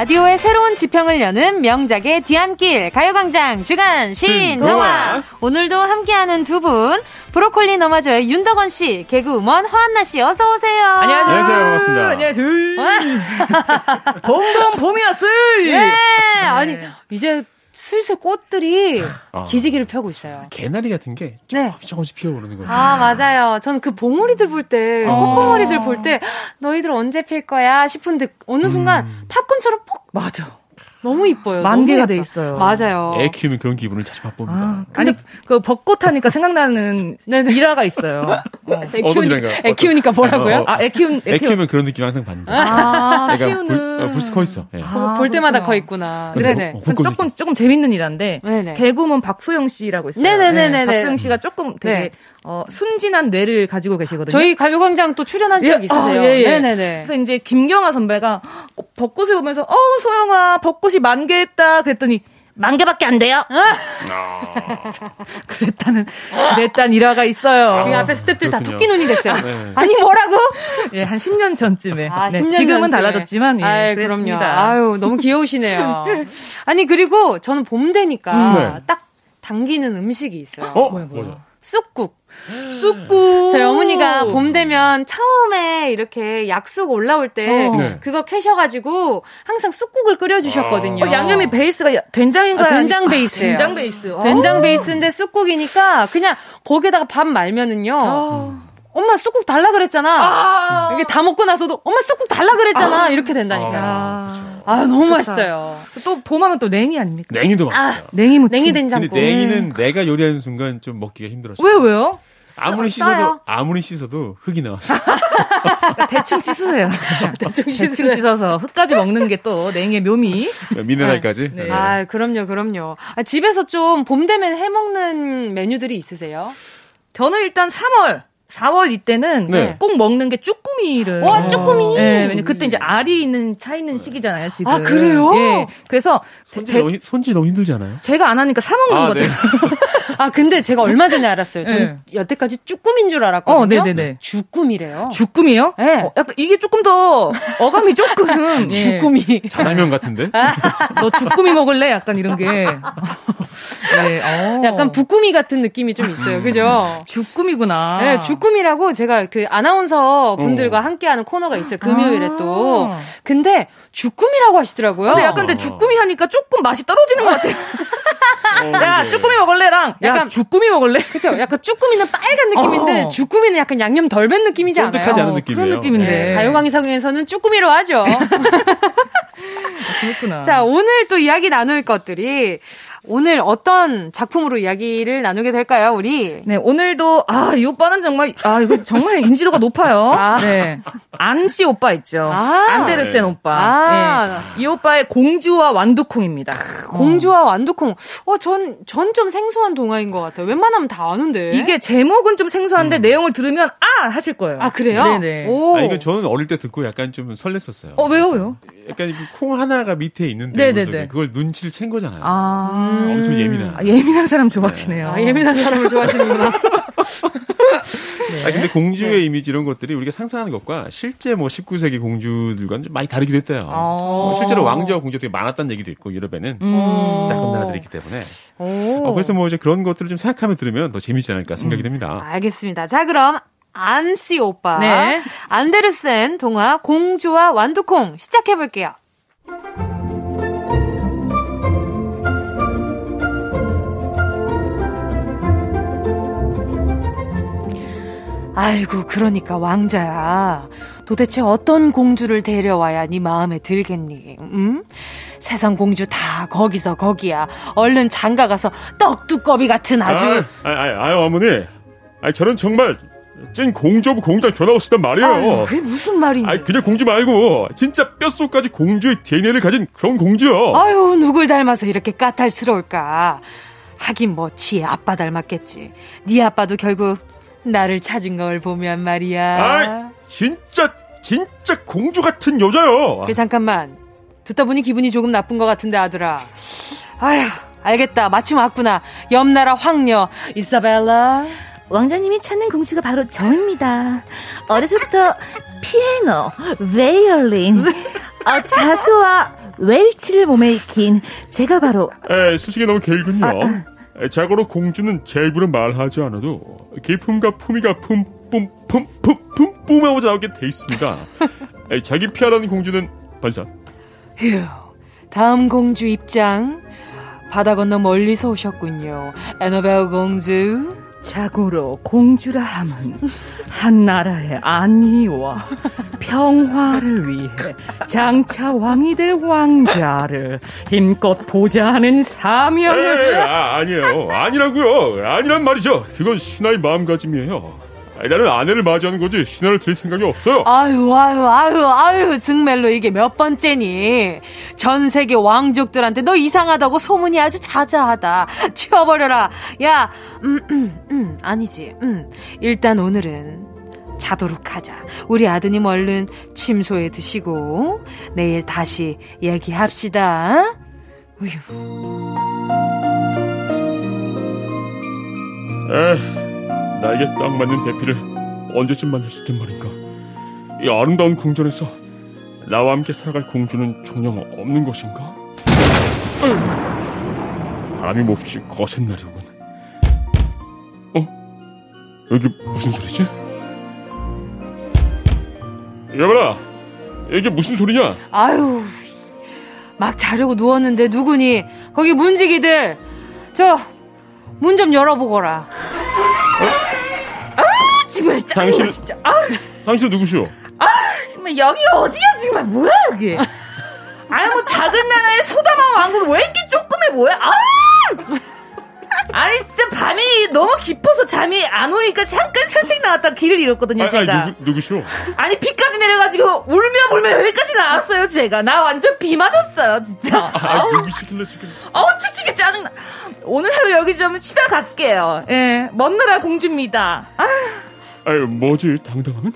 라디오의 새로운 지평을 여는 명작의 뒤안길 가요광장 주간 신동화 오늘도 함께하는 두 분 브로콜리 너마저의 윤덕원 씨 개그우먼 허한나 씨 어서 오세요.
안녕하세요. 반갑습니다.
안녕하세요. 봄봄 봄이었어요.
네. 아니 이제 슬슬 꽃들이
아.
기지개를 펴고 있어요.
개나리 같은 게
네.
조금씩 조금씩 피어오르는 거죠.
아, 맞아요. 저는 그 봉오리들 볼 때,
어.
꽃봉오리들 볼 때, 너희들 언제 필 거야? 싶은데, 어느 순간,
음.
팝콘처럼 퍽!
맞아.
너무 이뻐요.
만개가
너무
돼. 있어요.
맞아요.
애 키우면 그런 기분을 자주 맛봅니다.
아, 아니 그 벚꽃 하니까 생각나는 일화가 있어요. 어.
애
어떤
키우니-? 애 키우니까 뭐라고요?
어, 어.
아, 애 키운
애 키우 면 그런 느낌 항상 받는다.
아,
애가
키우는
불, 어, 불쑥 커 있어. 예.
아,
볼 때마다. 커 있구나.
근데
네네.
어,
조금 조금 재밌는 일인데
네네.
개그맨 박수영 씨라고 있어요.
네네네네 네.
박수영 씨가 조금 되게
네.
어, 순진한 뇌를 가지고 계시거든요.
저희 가요광장 또 출연한 적
예,
있으세요?
아, 예, 예.
네네네.
그래서 이제 김경아 선배가 벚꽃을 보면서 어 소영아 벚꽃이 만개했다 그랬더니 만 개밖에 안 돼요. 그랬다는 그랬다는 일화가 있어요.
지금 앞에 스탭들 다. 토끼 눈이 됐어요.
네.
아니, 뭐라고?
예, 한 10년 전쯤에.
아,
네,
10년
지금은
전쯤에.
달라졌지만 예,
아이. 그럼요. 아유, 너무 귀여우시네요. 아니, 그리고 저는 봄 되니까
음, 네.
딱 당기는 음식이 있어요.
어? 뭐야,
쑥국.
쑥국.
저희 어머니가 봄 되면 처음에 이렇게 약쑥 올라올 때
어.
네.
그거 캐셔가지고 항상 쑥국을 끓여주셨거든요.
어, 양념이 베이스가 야- 된장인가요?
아, 된장
아니-
베이스예요.
된장 베이스. 어.
된장 베이스인데 쑥국이니까 그냥 거기에다가 밥 말면은요.
어.
엄마 쑥국 달라 그랬잖아.
아.
이게 다 먹고 나서도 엄마 쑥국 달라 그랬잖아. 이렇게 된다니까요.
아,
아, 너무
좋다.
맛있어요.
또 봄하면 또 냉이 아닙니까?
냉이도 맛있어요.
냉이 무침.
냉이
근데
된장국.
냉이는 내가 요리하는 순간 좀 먹기가 힘들었어요.
왜 왜요?
아무리? 씻어도 아무리 씻어도 흙이 나왔어.
대충 씻으세요. 대충, 씻어서 흙까지 먹는 게 또 냉이의 묘미.
미네랄까지.
네.
네.
아, 그럼요, 그럼요. 아, 집에서 좀 봄 되면 해 먹는 메뉴들이 있으세요?
저는 일단 3월, 4월 이때는
네.
꼭 먹는 게 쭈꾸미를.
와, 쭈꾸미.
네, 왜냐 그때 이제 알이 있는 차 있는 시기잖아요, 지금.
아, 그래요?
예. 그래서
손질
대-
너무, 힘- 손질 너무 힘들지 않아요?
제가 안 하니까 사 먹는
아,
거거든요.
아, 근데 제가 얼마 전에 알았어요. 저는
네.
여태까지 쭈꾸미인 줄 알았거든요.
어, 네네네.
주꾸미래요.
주꾸미요?
네.
어, 약간 이게 조금 더 어감이 조금 예.
주꾸미.
자장면 같은데?
너 주꾸미 먹을래? 약간 이런 게 네, 어.
약간 부꾸미 같은 느낌이 좀 있어요. 그죠?
주꾸미구나.
네, 주 꾸미라고 제가 그 아나운서 분들과
어.
함께하는 코너가 있어요. 금요일에
아.
또. 근데 주꾸미라고 하시더라고요.
근데 약간 근데 주꾸미 하니까 조금 맛이 떨어지는 것 같아요. 야, 쭈꾸미 먹을래랑 약간 주꾸미 먹을래?
그죠? 약간 쭈꾸미는 빨간 느낌인데
어.
주꾸미는 약간 양념 덜 밴 느낌이지 않아요?
쫀득하지 않은
어,
느낌이에요.
그런 느낌인데.
네, 가요광장에서는 쭈꾸미로 하죠.
그렇구나.
자, 오늘 또 이야기 나눌 것들이 오늘 어떤 작품으로 이야기를 나누게 될까요, 우리?
네, 오늘도, 아, 이 오빠는 정말, 아, 이거 정말 인지도가 높아요.
아.
네. 안씨 오빠 있죠.
아.
안데르센 오빠.
아.
네. 이 오빠의 공주와 완두콩입니다.
공주와 완두콩. 어, 전, 전 좀 생소한 동화인 것 같아요. 웬만하면 다 아는데.
이게 제목은 좀 생소한데 내용을 들으면, 아! 하실 거예요.
아, 그래요?
네네.
오.
아, 이거 저는 어릴 때 듣고 약간 좀 설렜었어요.
어, 왜요, 왜요?
약간 그콩 하나가 밑에 있는데
네네네.
속에 그걸 눈치를 챈 거잖아요.
아.
엄청 예민한.
아, 예민한 사람 좋아하시네요.
아, 예민한 사람을 좋아하시는구나.
아 근데 공주의 이미지 이런 것들이 우리가 상상하는 것과 실제 뭐 19세기 공주들과는 좀 많이 다르기도 했대요.
어.
어, 실제로 왕자와 공주가 되게 많았다는 얘기도 있고 유럽에는
음.
작은 나라들이기 때문에.
오.
어, 그래서 뭐 이제 그런 것들을 좀 생각하며 들으면 더 재밌지 않을까 생각이 됩니다.
알겠습니다. 자, 그럼 안씨 오빠.
네.
안데르센 동화 공주와 완두콩 시작해볼게요. 아이고, 그러니까 왕자야. 도대체 어떤 공주를 데려와야 네 마음에 들겠니? 음? 세상 공주 다 거기서 거기야. 얼른 장가 가서 떡두꺼비 같은 아주.
아, 아, 아, 아유 어머니. 아, 저는 정말 찐 공주 of 공주랑 결혼하고 싶단 말이에요.
아유, 그게 무슨 말이니?
아니 그냥 공주 말고 진짜 뼛속까지 공주의 DNA를 가진 그런 공주요.
아유, 누굴 닮아서 이렇게 까탈스러울까? 하긴 뭐 지혜 아빠 닮았겠지. 네 아빠도 결국 나를 찾은 걸 보면 말이야.
아, 진짜 진짜 공주 같은 여자요.
그래 잠깐만. 듣다 보니 기분이 조금 나쁜 것 같은데 아들아. 아휴, 알겠다. 마침 왔구나. 옆나라 황녀 이사벨라.
왕자님이 찾는 공주가 바로 저입니다. 어려서부터 피아노, 베이올린, 어, 자수와 웰치를 몸에 익힌 제가 바로
에, 수식이 너무 길군요.
아,
에, 자고로 공주는 제 입으로 말하지 않아도 기품과 품위가 뿜뿜뿜뿜뿜뿜하고 나오게 돼 있습니다. 에, 자기 피하라는 공주는 반사.
휴. 다음 공주 입장. 바다 건너 멀리서 오셨군요. 에너벨 공주.
자고로 공주라 함은 한 나라의 안위와 평화를 위해 장차 왕이 될 왕자를 힘껏 보좌하는
에,
사명을
아, 아니에요. 아니라고요. 아니란 말이죠. 그건 신하의 마음가짐이에요. 아, 나는 아내를 맞이하는 거지 신하를 드릴 생각이 없어요.
아유, 아유, 아유, 아유, 정말로 이게 몇 번째니? 전 세계 왕족들한테 너 이상하다고 소문이 아주 자자하다. 치워버려라. 야, 음, 음, 음, 아니지. 음, 일단 오늘은 자도록 하자. 우리 아드님 얼른 침소에 드시고, 내일 다시 얘기합시다. 우유.
에, 나에게 딱 맞는 배필을 언제쯤 만날 수 있단 말인가. 이 아름다운 궁전에서 나와 함께 살아갈 공주는 정녕 없는 것인가? 으, 바람이 몹시 거센 날이군. 어? 여기 무슨 소리지? 여보라, 이게 무슨 소리냐?
아유, 막 자려고 누웠는데 누구니? 거기 문지기들, 저, 문 좀 열어보거라. 아, 정말 짜증나,
당신-
진짜. 아,
당신 누구시오?
정말 여기 어디야 지금 뭐야 여기? 아니 뭐 작은 나라의 소다만 왕국 왜 이렇게 조그매 뭐야 아! 아니 진짜 밤이 너무 깊어서 잠이 안 오니까 잠깐 산책 나왔다 길을 잃었거든요
아,
제가.
아, 누구, 누구 시오?
아니 비까지 내려가지고 울며 불며 여기까지 나왔어요 제가. 나 완전 비 맞았어요 진짜.
아, 누구시길래 지금.
어우 칙칙이 짜증나. 오늘 하루 여기 좀 쉬다 갈게요. 예 먼 나라 공주입니다. 아,
아유, 뭐지, 당당하면?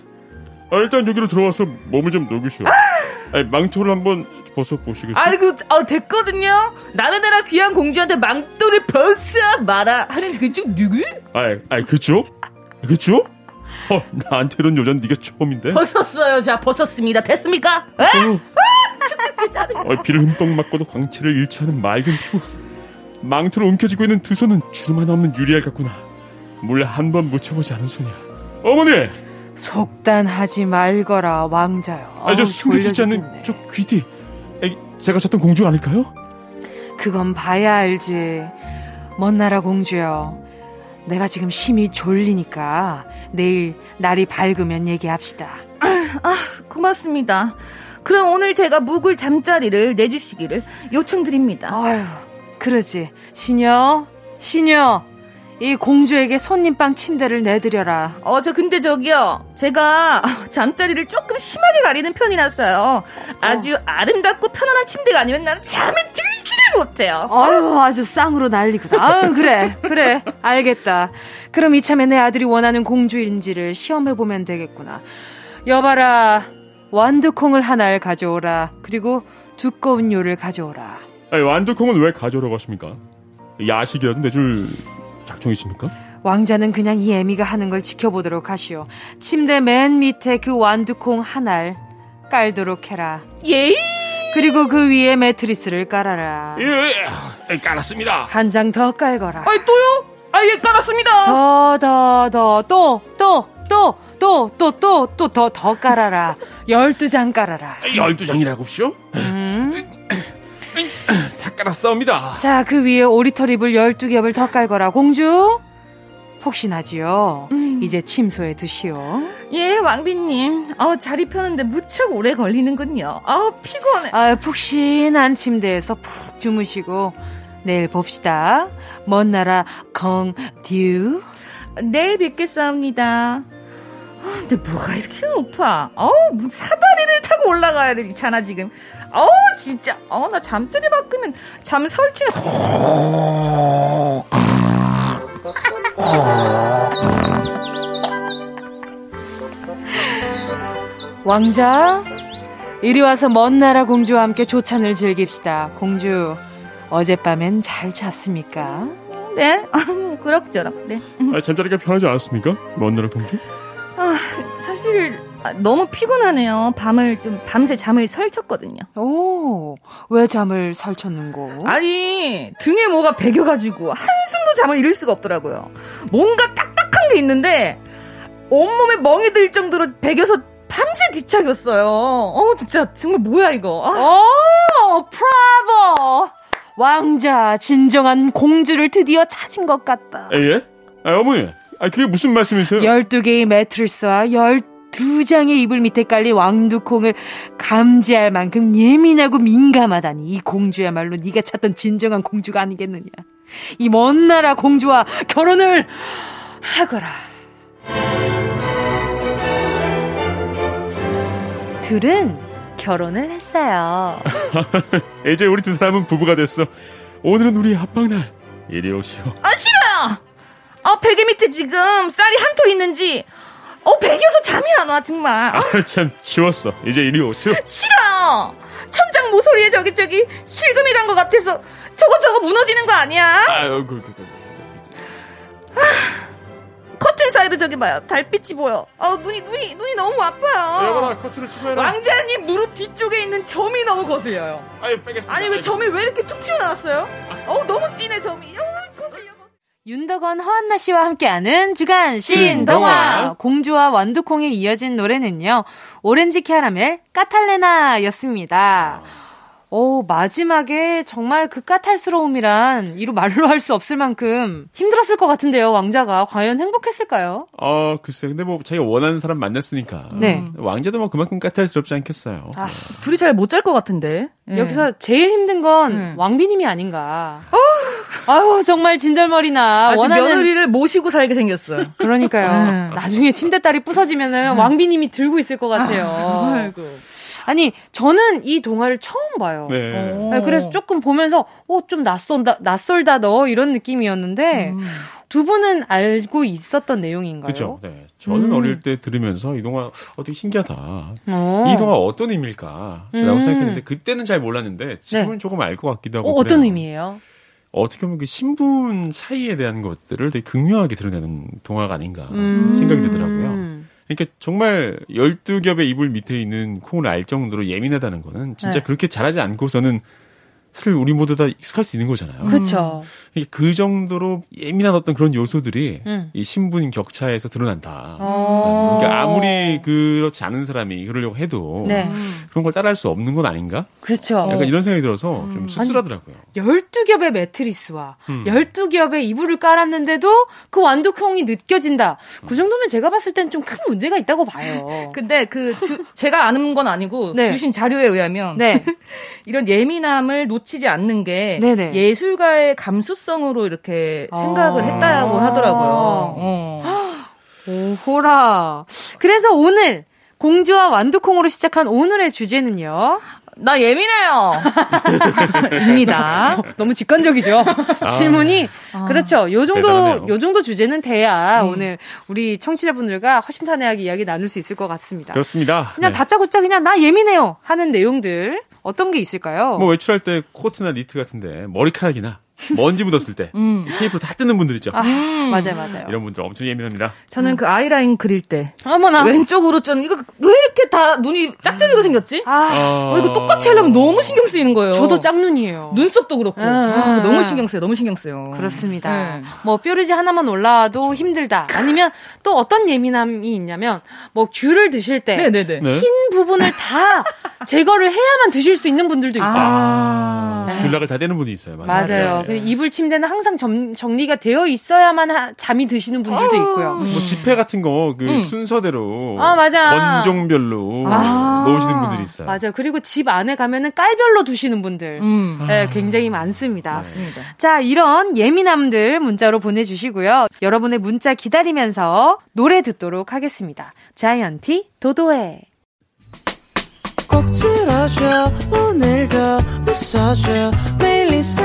아, 일단 여기로 들어와서 몸을 좀 녹이시오. 아, 망토를 한번 벗어 보시겠어요?
아이고 어, 됐거든요 남의 나라 귀한 공주한테 망토를 벗어 마라 하는 그쪽 누구?
아이, 아이, 그쪽? 그쪽? 어, 나한테 이런 여자는 네가 처음인데?
벗었어요 자 벗었습니다 됐습니까? 에?
어, 어, 비를 흠뻑 맞고도 광채를 잃지 않은 맑은 피부. 망토로 움켜쥐고 있는 두 손은 주름 하나 없는 유리알 같구나. 물한번 묻혀보지 않은 손이야. 어머니!
속단하지 말거라 왕자여.
아, 저 숨겨지지 않는. 저. 에이, 제가 찾던 공주 아닐까요?
그건 봐야 알지. 먼 나라 공주여. 내가 지금 심히 졸리니까 내일 날이 밝으면 얘기합시다.
아, 고맙습니다. 그럼 오늘 제가 묵을 잠자리를 내주시기를 요청드립니다.
아유, 그러지. 시녀, 시녀. 이 공주에게 손님방 침대를 내드려라.
어, 저 근데 저기요. 제가 잠자리를 조금 심하게 가리는 편이라서요. 아주 아름답고 편안한 침대가 아니면 나는 잠에 들지를 못해요.
아유, 아주 쌍으로 난리구나. 아유, 그래, 그래. 알겠다. 그럼 이참에 내 아들이 원하는 공주인지를 시험해보면 되겠구나. 여봐라, 완두콩을 하나를 가져오라. 그리고 두꺼운 요를 가져오라.
아니, 완두콩은 왜 가져오라고 하십니까? 야식이라도 내줄 작정이십니까?
왕자는 그냥 이 애미가 하는 걸 지켜보도록 하시오. 침대 맨 밑에 그 완두콩 하나를 깔도록 해라.
예.
그리고 그 위에 매트리스를 깔아라.
예, 깔았습니다.
한 장 더 깔거라.
아이, 또요? 아, 예, 깔았습니다.
더, 더, 더, 또, 또, 또, 또, 또, 또, 또, 더, 더 깔아라. 열두 장 깔아라.
열두 장이라고쇼?
음.
다 깔았사옵니다.
자, 그 위에 오리털 잎을 열두 겹을 더 깔거라. 공주? 폭신하지요? 이제 침소에 드시오.
예, 왕비님. 어, 자리 펴는데 무척 오래 걸리는군요. 아, 피곤해.
아, 푹신한 침대에서 푹 주무시고, 내일 봅시다. 먼 나라 공듀.
내일 뵙겠사옵니다. 아, 근데 뭐가 이렇게 높아? 어우, 뭐 사다리를 타고 올라가야 되잖아, 지금. 어우, 진짜. 어, 나 잠자리 바꾸면 잠 설치는.
왕자, 이리 와서 먼 나라 공주와 함께 조찬을 즐깁시다. 공주, 어젯밤엔 잘 잤습니까?
네, 그럭저럭. 네.
아, 잠자리가 편하지 않았습니까? 먼 나라 공주?
아, 사실 아, 너무 피곤하네요. 밤을 좀 밤새 잠을 설쳤거든요.
오, 왜 잠을 설쳤는고?
아니 등에 뭐가 베겨가지고 한숨도 잠을 이룰 수가 없더라고요. 뭔가 딱딱한 게 있는데 온몸에 멍이 들 정도로 베겨서 밤새 뒤척였어요. 어 진짜 정말 뭐야 이거. 아,
오, 브라보! 왕자, 진정한 공주를 드디어 찾은 것 같다.
에, 예? 아, 어머니. 아, 그게 무슨 말씀이세요?
12개의 매트리스와 12 장의 이불 밑에 깔린 왕두콩을 감지할 만큼 예민하고 민감하다니 이 공주야말로 네가 찾던 진정한 공주가 아니겠느냐. 이 먼 나라 공주와 결혼을 하거라. 둘은 결혼을 했어요.
이제 우리 두 사람은 부부가 됐어. 오늘은 우리 합방날. 이리 오시오.
아 싫어요. 아 베개 밑에 지금 쌀이 한 톨 있는지 어 베겨서 잠이 안 와 정말. 아,
아, 참, 치웠어. 이제 이리 오시오.
싫어요. 천장 모서리에 저기 저기 실금이 간 것 같아서 저거 저거 무너지는 거 아니야?
아유, 그, 그, 그.
커튼 사이로 저기 봐요. 달빛이 보여. 아 눈이 눈이 눈이 너무 아파요.
여보나, 커트를 치고 해라.
왕자님 무릎 뒤쪽에 있는 점이 너무 거슬려요.
아유, 빼겠습니다.
아니 왜 점이 왜 이렇게 툭 튀어나왔어요? 어 너무 진해 점이. 어, 거슬려.
윤덕원, 허한나 씨와 함께하는 주간
신동화.
공주와 완두콩에 이어진 노래는요. 오렌지 캐러멜 까탈레나였습니다. 오, 마지막에 정말 그 까탈스러움이란 이루 말로 할 수 없을 만큼 힘들었을 것 같은데요, 왕자가. 과연 행복했을까요?
어, 글쎄. 근데 뭐, 자기가 원하는 사람 만났으니까.
네.
왕자도 뭐 그만큼 까탈스럽지 않겠어요.
아,
둘이 잘 못 잘 것 같은데. 예.
여기서 제일 힘든 건
네.
왕비님이 아닌가. 아유, 정말 진절머리나. 원하는
며느리를 모시고 살게 생겼어요.
그러니까요.
네.
나중에 침대딸이 부서지면은 왕비님이 들고 있을 것 같아요.
아이고.
아니, 저는 이 동화를 처음 봐요.
네.
어.
네, 그래서 조금 보면서, 어, 좀 낯선다, 낯설다, 너, 이런 느낌이었는데,
음.
두 분은 알고 있었던 내용인가요?
그죠. 네. 저는
음.
어릴 때 들으면서 이 동화, 어, 되게 신기하다.
어.
이 동화 어떤 의미일까? 라고
음.
생각했는데, 그때는 잘 몰랐는데, 지금은
네.
조금 알 것 같기도 하고.
어, 어떤
그래요.
의미예요?
어떻게 보면 그 신분 차이에 대한 것들을 되게 극명하게 드러내는 동화가 아닌가
음.
생각이 들더라고요. 그러니까 정말 12겹의 이불 밑에 있는 콩을 알 정도로 예민하다는 거는 진짜
네.
그렇게 잘하지 않고서는 사실 우리 모두 다 익숙할 수 있는 거잖아요.
그렇죠.
이게 그 정도로 예민한 어떤 그런 요소들이
음.
이 신분 격차에서 드러난다.
어.
그러니까 아무리 그렇지 않은 사람이 그러려고 해도
네.
그런 걸 따라할 수 없는 건 아닌가?
그렇죠.
약간 이런 생각이 들어서 좀 씁쓸하더라고요.
12겹의 매트리스와
음.
12겹의 이불을 깔았는데도 그 완두콩이 느껴진다. 그 정도면 제가 봤을 땐 좀 큰 문제가 있다고 봐요.
근데 그 주- 제가 아는 건 아니고
네.
주신 자료에 의하면
네.
이런 예민함을 놓치지 않는 게
네네.
예술가의 감수성으로 이렇게
아.
생각을 했다고 하더라고요. 어.
오호라. 그래서 오늘 공주와 완두콩으로 시작한 오늘의 주제는요.
나 예민해요. 입니다.
너무 직관적이죠. 질문이 그렇죠. 요 정도
대단하네요.
요 정도 주제는 돼야 오늘 우리 청취자분들과 허심탄회하게 이야기 나눌 수 있을 것 같습니다.
그렇습니다.
그냥
네.
다짜고짜 그냥 나 예민해요 하는 내용들 어떤 게 있을까요?
뭐 외출할 때 코트나 니트 같은데 머리카락이나 먼지 묻었을 때 테이프로 다 뜯는 분들 있죠.
아, 맞아요, 맞아요.
이런 분들 엄청 예민합니다.
저는 그 아이라인 그릴 때
어머나.
왼쪽으로 좀 이거 왜 이렇게 다 눈이 짝짝이가 생겼지?
아,
어, 이거 똑같이 하려면 너무 신경 쓰이는 거예요.
저도 짝눈이에요.
눈썹도 그렇고
아,
아,
아,
너무
아.
신경 써요. 너무 신경 써요.
그렇습니다.
네.
뭐 뾰루지 하나만 올라와도 힘들다. 아니면 또 어떤 예민함이 있냐면 뭐 귤을 드실 때흰
네네네.
네.
부분을 다 제거를 해야만 드실 수 있는 분들도 있어요.
아.
귤락을 다 떼는 분이 있어요. 맞아요.
맞아요.
네.
그리고 이불 침대는 항상 점- 정리가 되어 있어야만 하- 잠이 드시는 분들도 있고요.
뭐 지폐 같은 거그
음.
순서대로
아, 맞아.
번종별로
아.
놓으시는 분들이 있어요.
맞아요. 그리고 집 안에 가면은 깔별로 두시는 분들
음.
네, 굉장히 많습니다.
맞습니다.
자, 이런 예민함들 문자로 보내주시고요. 여러분의 문자 기다리면서 노래 듣도록 하겠습니다. 자이언티 도도해.
꼭 들어줘 오늘도 웃어줘 매일 일상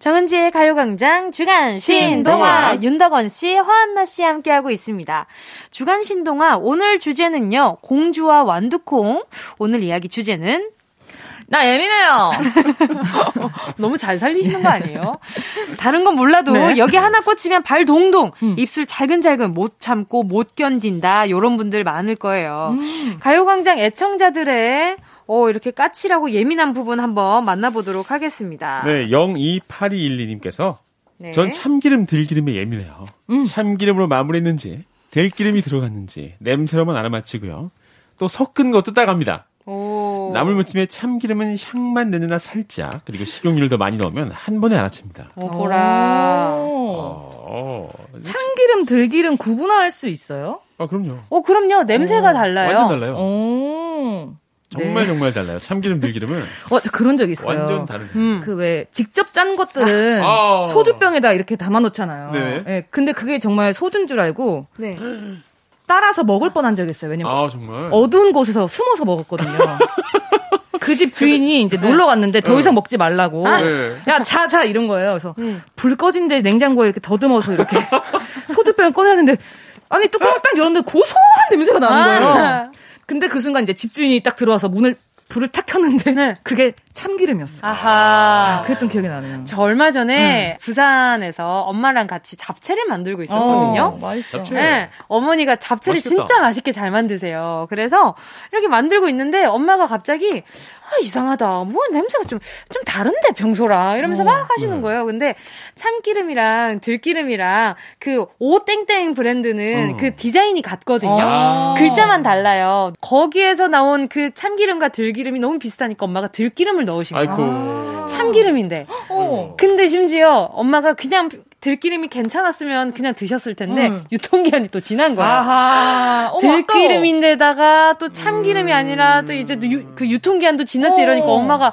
정은지의 가요광장 주간 신동아 윤덕원 씨, 화한나 씨 함께하고 있습니다. 주간 신동아 오늘 주제는요 공주와 완두콩. 오늘 이야기 주제는
나 예민해요.
너무 잘 살리시는 거 아니에요? 다른 건 몰라도
네.
여기 하나 꽂히면 발 동동, 입술 잘근잘근 못 참고 못 견딘다. 요런 분들 많을 거예요. 가요광장 애청자들의 어, 이렇게 까칠하고 예민한 부분 한번 만나보도록 하겠습니다.
네, 02821님께서
네.
전 참기름 들기름에 예민해요. 참기름으로 마무리했는지 들기름이 들어갔는지 냄새로만 알아맞히고요. 또 섞은 것도 따갑니다.
오.
나물 무침에 참기름은 향만 내느라 살짝 그리고 식용유를 더 많이 넣으면 한 번에 알아챕니다.
어, 보라.
어,
참기름, 들기름 구분할 수 있어요?
아 그럼요.
어, 그럼요. 냄새가 달라요.
완전 달라요.
오.
정말 정말 달라요. 참기름 들기름은
어, 저 그런 적 있어요.
완전 다르죠.
음.
그왜 직접 짠 것들은
아.
소주병에다 이렇게 담아 놓잖아요.
네네.
예, 근데 그게 정말 소주인 줄 알고
네.
따라서 먹을 뻔한 적이 있어요. 왜냐면
아 정말.
어두운 곳에서 숨어서 먹었거든요. 그 집 주인이 이제 놀러 갔는데 더 이상 먹지 말라고.
네.
야, 자, 자, 이런 거예요. 그래서
음.
불 꺼진데 냉장고에 이렇게 더듬어서 이렇게 소주병을 꺼내는데 아니, 뚜껑을 딱 열었는데 고소한 냄새가 나는 거예요.
아.
근데 그 순간 이제 집주인이 딱 들어와서 문을 불을 탁 켰는데
네.
그게 참기름이었어.
아하.
그랬던 기억이 나네요.
저 얼마 전에 부산에서 엄마랑 같이 잡채를 만들고 있었거든요.
어, 맛있어.
잡채.
네, 어머니가 잡채를
맛있겠다.
진짜 맛있게 잘 만드세요. 그래서 이렇게 만들고 있는데 엄마가 갑자기 아, 이상하다. 뭐 냄새가 좀, 좀 다른데, 병소랑. 이러면서 막 하시는
네.
거예요. 근데 참기름이랑 들기름이랑 그 오땡땡 브랜드는
어.
그 디자인이 같거든요.
아.
글자만 달라요. 거기에서 나온 그 참기름과 들기름이 너무 비슷하니까 엄마가 들기름을 넣으신 거예요. 참기름인데.
어.
근데 심지어 엄마가 그냥 들기름이 괜찮았으면 그냥 드셨을 텐데
음.
유통기한이 또 지난 거야. 들기름인데다가 또 참기름이 아니라 또 이제 유, 그 유통기한도 지났지
어.
이러니까 엄마가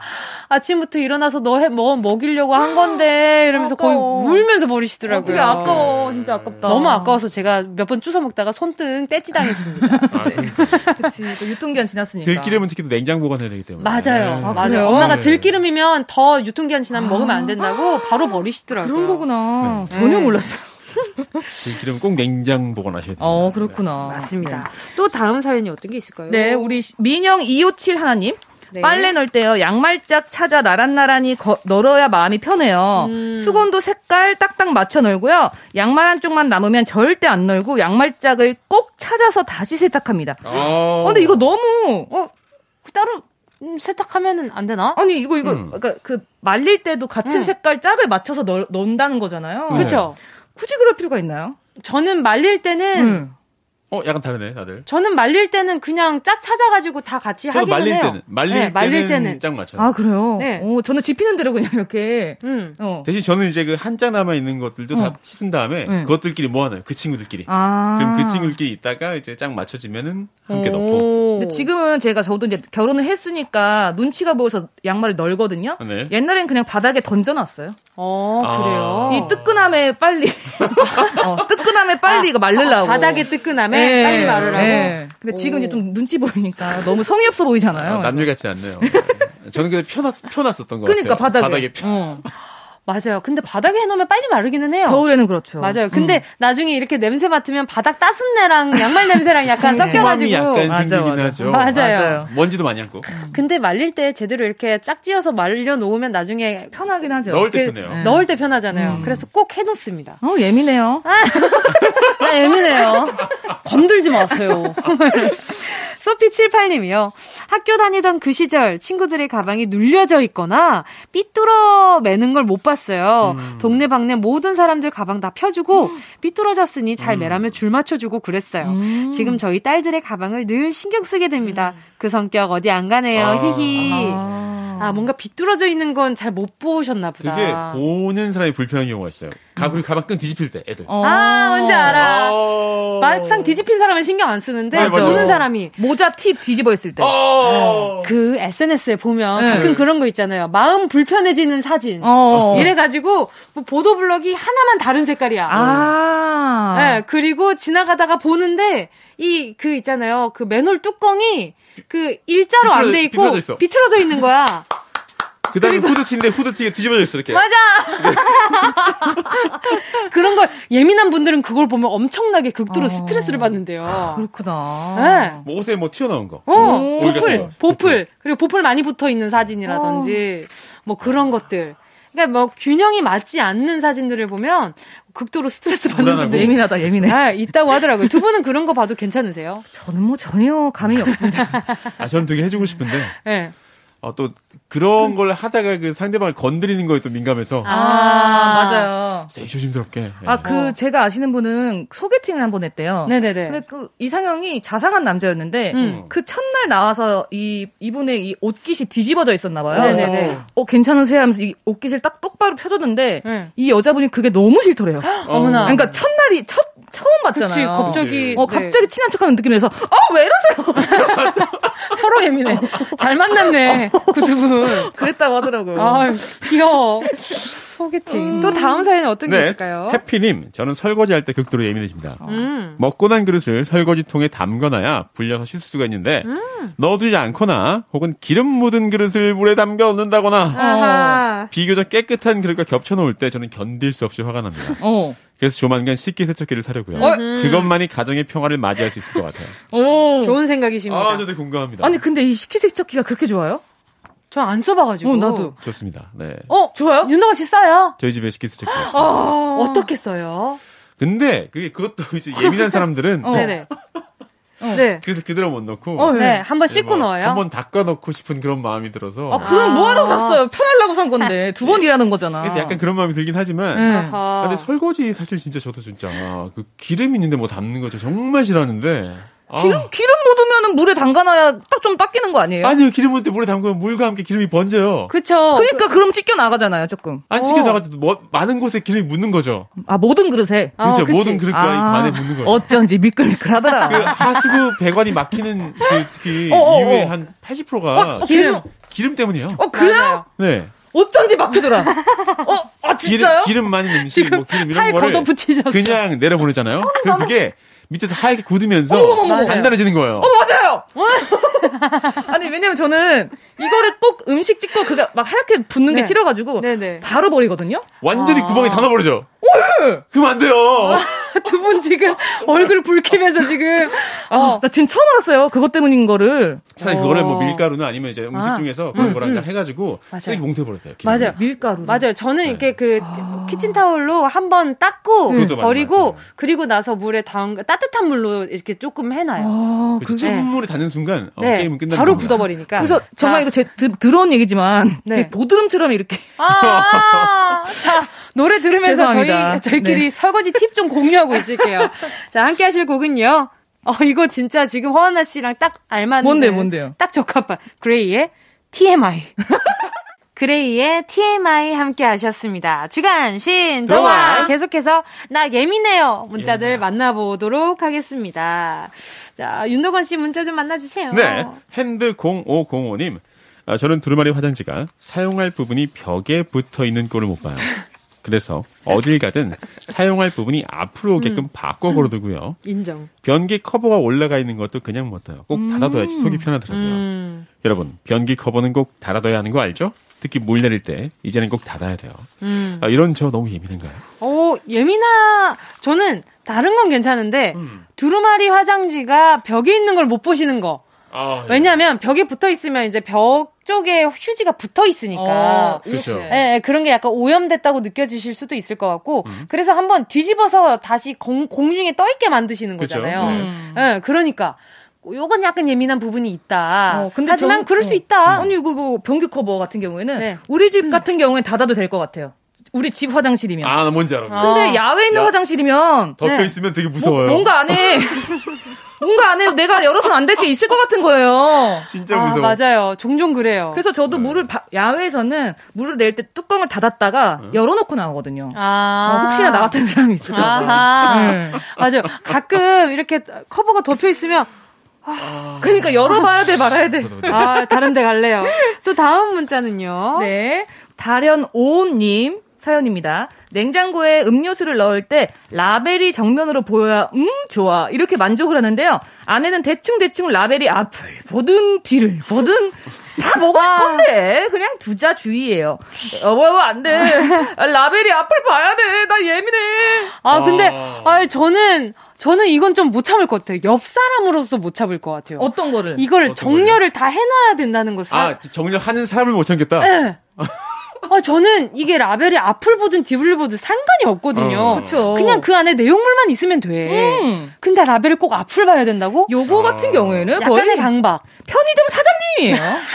아침부터 일어나서 너 해, 뭐 먹이려고 한 건데 이러면서
아까워.
거의 울면서 버리시더라고요.
어떻게 아까워. 진짜 아깝다.
너무 아까워서 제가 몇 번 주워 먹다가 손등 떼찌 당했습니다.
아, 그러니까.
그치. 또 유통기한 지났으니까.
들기름은 특히 또 냉장 보관해야 되기 때문에.
맞아요.
네.
맞아요.
그래요?
엄마가
네.
들기름이면 더 유통기한 지나면 먹으면 안 된다고 바로 버리시더라고요.
그런 거구나.
네.
전혀 몰랐어요.
들기름은 꼭 냉장 보관하셔야 돼요.
어, 그렇구나.
맞습니다. 또 다음 사연이 어떤 게 있을까요?
네, 우리 시- 민영 257 하나님.
네.
빨래 넣을 때요 양말짝 찾아 나란나란히 거- 널어야 마음이 편해요.
음.
수건도 색깔 딱딱 맞춰 널고요. 양말 한쪽만 남으면 절대 안 널고 양말짝을 꼭 찾아서 다시 세탁합니다.
어.
어, 근데 이거 너무
어, 따로 음, 세탁하면은 안 되나?
아니 이거 이거
음.
그러니까 그 말릴 때도 같은
음.
색깔 짝을 맞춰서 넣, 넣는다는 거잖아요.
네.
그렇죠.
굳이 그럴 필요가 있나요?
저는 말릴 때는
음.
어, 약간 다르네, 다들.
저는 말릴 때는 그냥 짝 찾아가지고 다 같이
저도
하기는
말릴
해요.
때는 말릴,
네,
때는,
말릴 때는.
짝 맞춰요.
아 그래요?
네.
오, 저는 집히는 대로 그냥 이렇게
음.
어.
대신 저는 이제 그한짝 남아 있는 것들도
어.
다 씻은 다음에
네.
그것들끼리 모아놔요. 그 친구들끼리.
아.
그럼 그 친구들끼리 있다가 이제 짝 맞춰지면은 함께 넣고.
오.
근데 지금은 제가 저도 이제 결혼을 했으니까 눈치가 보여서 양말을 널거든요.
네.
옛날엔 그냥 바닥에 던져놨어요.
어,
아.
그래요.
이 뜨끈함에 빨리, 어, 뜨끈함에 빨리 이거 말르려고.
바닥에 뜨끈함에
예,
빨리 마르라고.
예. 근데 지금 이제 좀 눈치 보이니까 너무 성의 없어 보이잖아요.
아, 남녀 같지 않네요. 저는 그냥 펴놨, 펴놨었던 것
그러니까
같아요.
바닥에.
펴.
어.
맞아요. 근데 바닥에 해놓으면 빨리 마르기는 해요.
겨울에는 그렇죠.
맞아요. 근데 나중에 이렇게 냄새 맡으면 바닥 따순내랑 양말 냄새랑 약간 섞여가지고.
약간
맞아,
생기긴
맞아.
하죠.
맞아요.
먼지도 많이 앉고.
근데 말릴 때 제대로 이렇게 짝지어서 말려 놓으면 나중에
편하긴 하죠.
넣을 때
그-
편해요.
네.
넣을 때 편하잖아요. 그래서 꼭 해놓습니다.
어, 예민해요.
나 예민해요. 건들지 마세요. 소피78님이요. 학교 다니던 그 시절 친구들의 가방이 눌려져 있거나 삐뚤어 매는 걸 못 봤어요. 동네 방네 모든 사람들 가방 다 펴주고 삐뚤어졌으니 잘 매라며 줄 맞춰주고 그랬어요.
음.
지금 저희 딸들의 가방을 늘 신경 쓰게 됩니다. 그 성격 어디 안 가네요.
아.
히히.
아.
아, 뭔가 비뚤어져 있는 건 잘 못 보셨나 보다.
되게 보는 사람이 불편한 경우가 있어요. 가, 그리고 가방 끈 뒤집힐 때, 애들.
어.
아, 뭔지 알아.
어.
막상 뒤집힌 사람은 신경 안 쓰는데
네, 맞아요.
보는 사람이
모자 팁 뒤집어 있을 때.
어.
그 SNS에 보면
네.
가끔 그런 거 있잖아요. 마음 불편해지는 사진.
어.
이래가지고 뭐 보도블럭이 하나만 다른 색깔이야.
아.
네, 그리고 지나가다가 보는데 이 그 있잖아요. 그 맨홀 뚜껑이 그 일자로 안 돼 있고
비틀어져 있어.
비틀어져 있는 거야.
그 다음에 후드티인데 후드티가 뒤집어져 있어, 이렇게.
맞아. 그런 걸 예민한 분들은 그걸 보면 엄청나게 극도로
어.
스트레스를 받는데요.
그렇구나.
네.
뭐 옷에 뭐 튀어나온 거.
어,
오.
올 같은
보풀,
거.
보풀, 그리고 보풀 많이 붙어 있는 사진이라든지, 뭐 그런 것들. 그러니까 뭐 균형이 맞지 않는 사진들을 보면 극도로 스트레스 받는. 분들이
예민하다, 예민해.
아, 있다고 하더라고요. 두 분은 그런 거 봐도 괜찮으세요?
저는 뭐 전혀 감이 없습니다.
아, 저는 되게 해주고 싶은데,
네.
어, 또, 그런 걸 하다가 그 상대방을 건드리는 거에 또 민감해서,
아, 맞아요.
되게 조심스럽게.
아, 그, 제가 아시는 분은 소개팅을 한 번 했대요.
네네네.
근데 그 이상형이 자상한 남자였는데,
음.
그 첫날 나와서 이, 이분의 이 옷깃이 뒤집어져 있었나 봐요.
네네네.
어, 괜찮으세요? 하면서 이 옷깃을 딱 똑바로 펴줬는데,
네.
이 여자분이 그게 너무 싫더래요.
어머나.
그러니까 첫날이, 첫, 처음
그치,
봤잖아요.
갑자기.
어,
네.
갑자기 친한 척 하는 느낌이라서, 아, 왜 이러세요?
서로 예민해. 잘 만났네. 그 두 분.
그랬다고 하더라고요.
아 귀여워. 소개팅. 또 다음 사연이 어떤 게
네.
있을까요?
해피님, 저는 설거지 할 때 극도로 예민해집니다.
음.
먹고 난 그릇을 설거지통에 담거나야 불려서 씻을 수가 있는데
음.
넣어두지 않거나 혹은 기름 묻은 그릇을 물에 담겨 넣는다거나
아하.
비교적 깨끗한 그릇과 겹쳐놓을 때 저는 견딜 수 없이 화가 납니다.
어.
그래서 조만간 식기세척기를 사려고요.
어?
그것만이 가정의 평화를 맞이할 수 있을 것 같아요.
오.
좋은 생각이십니다.
아, 저도 공감합니다.
아니, 근데 이 식기세척기가 그렇게 좋아요?
저 안 써봐가지고.
어, 나도.
좋습니다. 네.
어, 좋아요? 윤동아 씨 써요?
저희 집에 식기세척기 있어요.
어. 어떻게 써요?
근데 그게 그것도 이제 예민한 사람들은
네네. 네.
그래서 그대로 못 넣고
어,
네. 한번 씻고 넣어요.
한번 닦아 넣고 싶은 그런 마음이 들어서
아, 그럼 뭐하러 샀어요? 편하려고 산 건데. 두 번 일하는 거잖아.
그래서 약간 그런 마음이 들긴 하지만
네.
아하.
근데 설거지 사실 진짜 저도 진짜 그 기름 있는데 뭐 담는 거저 정말 싫어하는데 아,
기름, 기름 묻으면 물에 담가놔야 딱 좀 닦이는 거 아니에요?
아니요 기름 묻을 때 물에 담그면 물과 함께 기름이 번져요.
그쵸.
그러니까 그럼 찢겨 나가잖아요, 조금.
안 씻겨 나갈 때도 뭐, 많은 곳에 기름이 묻는 거죠.
아, 모든 그릇에.
어,
그렇죠.
그치.
모든 그릇과 이
아,
관에 묻는 거죠.
어쩐지 미끌미끌하더라.
그 하수구 배관이 막히는 그 특히
어, 어,
이후에
어.
한 80%가
기름.
기름 때문이에요.
어, 그래요?
네.
어쩐지 막히더라. 어, 아,
기름,
진짜요?
기름 많은 음식, 뭐 기름 이런
팔
거를
걷어붙이셨어.
그냥 내려보내잖아요. 그럼 그게 밑에 하얗게 굳으면서. 단단해지는 거예요.
어 맞아요. 아니 왜냐면 저는 이거를 꼭 음식 찍고 그가 막 하얗게 붓는 게
네.
싫어가지고
네네.
바로 버리거든요.
완전히
아.
구멍이 다 넣어버리죠.
예.
그러면 안 돼요.
두 분 지금 얼굴 붉히면서 지금
아, 나 지금 처음 알았어요. 그것 때문인 거를.
차라리 그거를 뭐 밀가루나 아니면 이제 음식
아.
중에서 그런
음,
거랑
음.
해가지고
맞아요.
쓰레기 봉투에 버렸어요.
맞아요.
밀가루.
맞아요. 저는
네.
이렇게 그 키친타올로 한 번 닦고
많이
버리고 그리고 나서 물에 담 따뜻한 물로 이렇게 조금 해놔요.
그렇죠. 찬물에 닿는 순간 어,
네.
게임은 끝나는
바로. 굳어버리니까.
그래서 정말 이거 제 드, 들어온 얘기지만
네.
되게 보드름처럼 이렇게
아, 자, 노래 들으면서. 저희, 저희끼리
네.
설거지 팁 좀 공유하고 있을게요. 자, 함께 하실 곡은요. 어, 이거 진짜 지금 허안나 씨랑 딱 알맞는.
뭔데요, 뭔데요?
딱 적합한. 그레이의 TMI. 그레이의 TMI 함께 하셨습니다. 주간 신 동화
동화.
계속해서 나 예민해요 문자들 만나보도록 하겠습니다. 자 윤도건 씨 문자 좀 만나주세요.
네. 핸드 0505님. 아, 저는 두루마리 화장지가 사용할 부분이 벽에 붙어 있는 꼴을 못 봐요. 그래서 어딜 가든 사용할 부분이 앞으로 오게끔
음.
바꿔 걸어두고요.
인정.
변기 커버가 올라가 있는 것도 그냥 못 둬요. 꼭 닫아둬야지 속이 편하더라고요.
음.
여러분, 변기 커버는 꼭 닫아둬야 하는 거 알죠? 특히 물 내릴 때 이제는 꼭 닫아야 돼요.
음.
아, 이런 저 너무 예민한가요?
어, 예민하, 저는 다른 건 괜찮은데,
음.
두루마리 화장지가 벽에 있는 걸 못 보시는 거.
아,
왜냐면 벽에 붙어 있으면 이제 벽 쪽에 휴지가 붙어 있으니까.
어,
그렇죠.
예, 예, 그런 게 약간 오염됐다고 느껴지실 수도 있을 것 같고,
음.
그래서 한번 뒤집어서 다시 공, 공중에 떠 있게 만드시는
그쵸.
거잖아요.
네.
음.
예, 그러니까. 요건 약간 예민한 부분이 있다.
어, 근데
하지만
전-
그럴 수
어.
있다.
아니 이거 뭐 변기 커버 같은 경우에는
네.
우리 집 같은 경우엔 닫아도 될 것 같아요. 우리 집 화장실이면.
아, 나 뭔지 알아.
근데 야외에 있는
야.
화장실이면
덮여
네.
있으면 되게 무서워요.
뭐, 뭔가 안에 뭔가 안에 내가 열어서는 안 될 게 있을 것 같은 거예요.
진짜
아,
무서워.
맞아요. 종종 그래요.
그래서 저도 물을 바- 야외에서는 물을 낼 때 뚜껑을 닫았다가 열어놓고 나오거든요.
아.
어, 혹시나 나 같은 사람이 있을까. 네.
맞아요. 가끔 이렇게 커버가 덮여 있으면
그러니까 열어봐야 돼 말아야 돼.
아, 다른 데 갈래요. 또 다음 문자는요.
네. 다련 오님 사연입니다. 냉장고에 음료수를 넣을 때 라벨이 정면으로 보여야 음 좋아 이렇게 만족을 하는데요. 안에는 대충 대충 라벨이 앞을 보든 뒤를 보든 다 먹을 건데 그냥 두자 주의예요. 여보 안 돼. 아, 라벨이 앞을 봐야 돼. 나 예민해.
아, 근데,
아.
아, 저는, 저는 이건 좀 못 참을 것 같아요. 옆 사람으로서 못 참을 것 같아요.
어떤 거를?
이걸
어떤
정렬을 다 해놔야 된다는 거 사.
아, 정렬하는 사람을 못 참겠다.
네. 아, 저는 이게 라벨이 앞을 보든 뒤를 보든 상관이 없거든요.
어.
그쵸.
그냥 그 안에 내용물만 있으면 돼.
음.
근데 라벨을 꼭 앞을 봐야 된다고?
요거 같은 경우에는
약간의
거의
강박.
편의점 사장님이에요.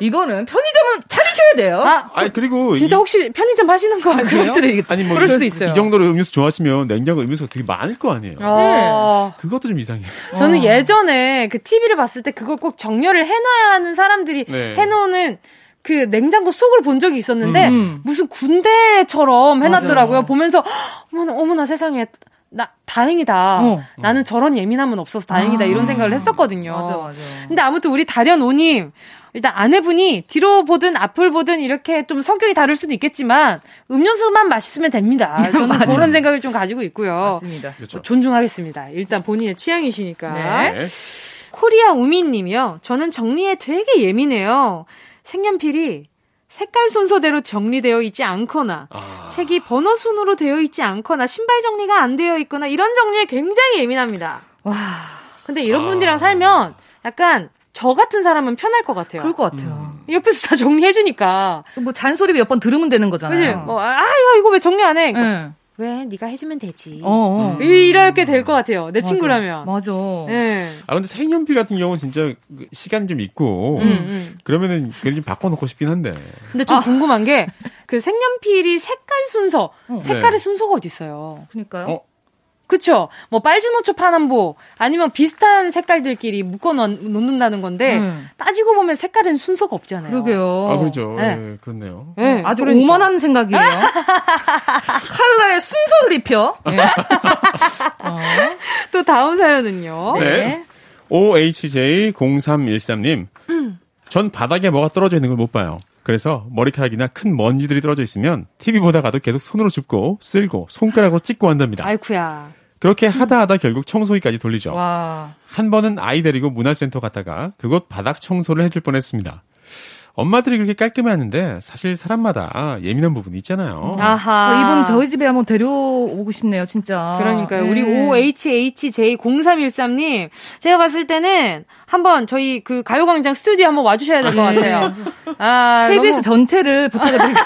이거는 편의점은 차리셔야 돼요.
아,
아니, 그리고.
진짜
이-
혹시 편의점 하시는 거 아니에요?
그럴 수도 있겠죠.
아니, 뭐.
그럴
이-
수도 있어요.
이 정도로 음료수 좋아하시면 냉장고 음료수가 되게 많을 거 아니에요.
어.
그것도 좀 이상해요.
저는 예전에 그 TV를 봤을 때 그걸 꼭 정렬을 해놔야 하는 사람들이
네.
해놓는 그 냉장고 속을 본 적이 있었는데
음.
무슨 군대처럼 해놨더라고요.
맞아요.
보면서 어머나, 어머나 세상에 나 다행이다.
어.
나는 저런 예민함은 없어서 다행이다 이런 생각을 했었거든요.
맞아 맞아.
근데 아무튼 우리 다련오님 일단 아내분이 뒤로 보든 앞을 보든 이렇게 좀 성격이 다를 수도 있겠지만 음료수만 맛있으면 됩니다. 저는. 그런 생각을 좀 가지고 있고요.
맞습니다.
그렇죠.
존중하겠습니다. 일단 본인의 취향이시니까.
네.
네.
코리아 우미님이요. 저는 정리에 되게 예민해요. 색연필이 색깔 순서대로 정리되어 있지 않거나
아.
책이 번호 순으로 되어 있지 않거나 신발 정리가 안 되어 있거나 이런 정리에 굉장히 예민합니다.
와
근데 이런
아.
분들이랑 살면 약간 저 같은 사람은 편할 것 같아요.
그럴 것 같아요.
옆에서 다 정리해주니까.
뭐 잔소리 몇 번 들으면 되는 거잖아요.
그지? 뭐, 아, 야, 이거 왜 정리 안 해?
네.
왜? 네가 해주면 되지.
어, 어.
이렇게 될 것 같아요. 내
맞아.
친구라면.
맞아.
네.
아, 근데 색연필 같은 경우는 진짜 그 시간이 좀 있고.
음, 음.
그러면은 그걸 좀 바꿔놓고 싶긴 한데.
근데 좀 궁금한 게, 그 색연필이 색깔 순서,
어.
색깔의
네.
순서가 어딨어요?
그러니까요.
어?
그쵸? 뭐, 빨주노초 파남보, 아니면 비슷한 색깔들끼리 묶어 놓, 놓는다는 건데,
음.
따지고 보면 색깔은 순서가 없잖아요.
그러게요.
아, 그렇죠.
네.
예, 그렇네요.
네,
아주
그러니까.
오만한 생각이에요. 칼라의 순서를 입혀. 예. 어.
또 다음 사연은요.
네. OHJ0313님. 전 바닥에 뭐가 떨어져 있는 걸 못 봐요. 그래서 머리카락이나 큰 먼지들이 떨어져 있으면 TV 보다가도 계속 손으로 줍고 쓸고 손가락으로 찍고 한답니다.
아이쿠야.
그렇게 하다 하다 결국 청소기까지 돌리죠.
와.
한 번은 아이 데리고 문화센터 갔다가 그곳 바닥 청소를 해줄 뻔했습니다. 엄마들이 그렇게 깔끔해 하는데 사실 사람마다 예민한 부분이 있잖아요.
아하.
어, 이분 저희 집에 한번 데려오고 싶네요, 진짜.
그러니까요.
네.
우리 OHHJ0313님, 제가 봤을 때는 한번 저희 그 가요광장 스튜디오 한번 와주셔야 될 것 같아요. 아,
KBS
너무
전체를 부탁드립니다.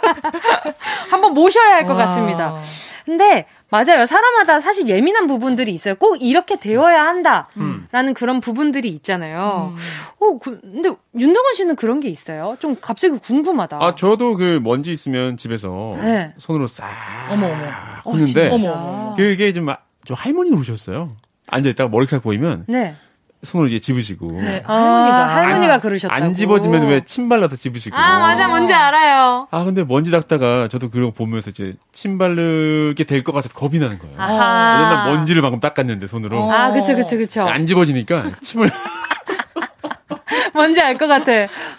한번 모셔야 할것
와.
같습니다. 근데 맞아요. 사람마다 사실 예민한 부분들이 있어요. 꼭 이렇게 되어야 한다라는 그런 부분들이 있잖아요. 어, 그- 근데 윤덕원 씨는 그런 게 있어요? 좀 갑자기 궁금하다.
아, 저도 그 먼지 있으면 집에서
네.
손으로 싹
어머, 어머.
푸는데
어머, 어머.
그게 좀, 아- 좀 할머니 오셨어요. 앉아 있다가 머리카락 보이면
네.
손으로 이제 집으시고.
네,
아,
할머니가.
할머니가 그러셨다고.
안 집어지면 왜 침 발라서 집으시고.
아, 맞아. 뭔지 알아요.
아, 근데 먼지 닦다가 저도 그런 거 보면서 이제 침 바르게 될 것 같아서 겁이 나는 거예요.
아하.
왜냐면 먼지를 방금 닦았는데 손으로.
아, 그쵸, 그쵸, 그쵸.
안 집어지니까 침을.
뭔지 알 것 같아.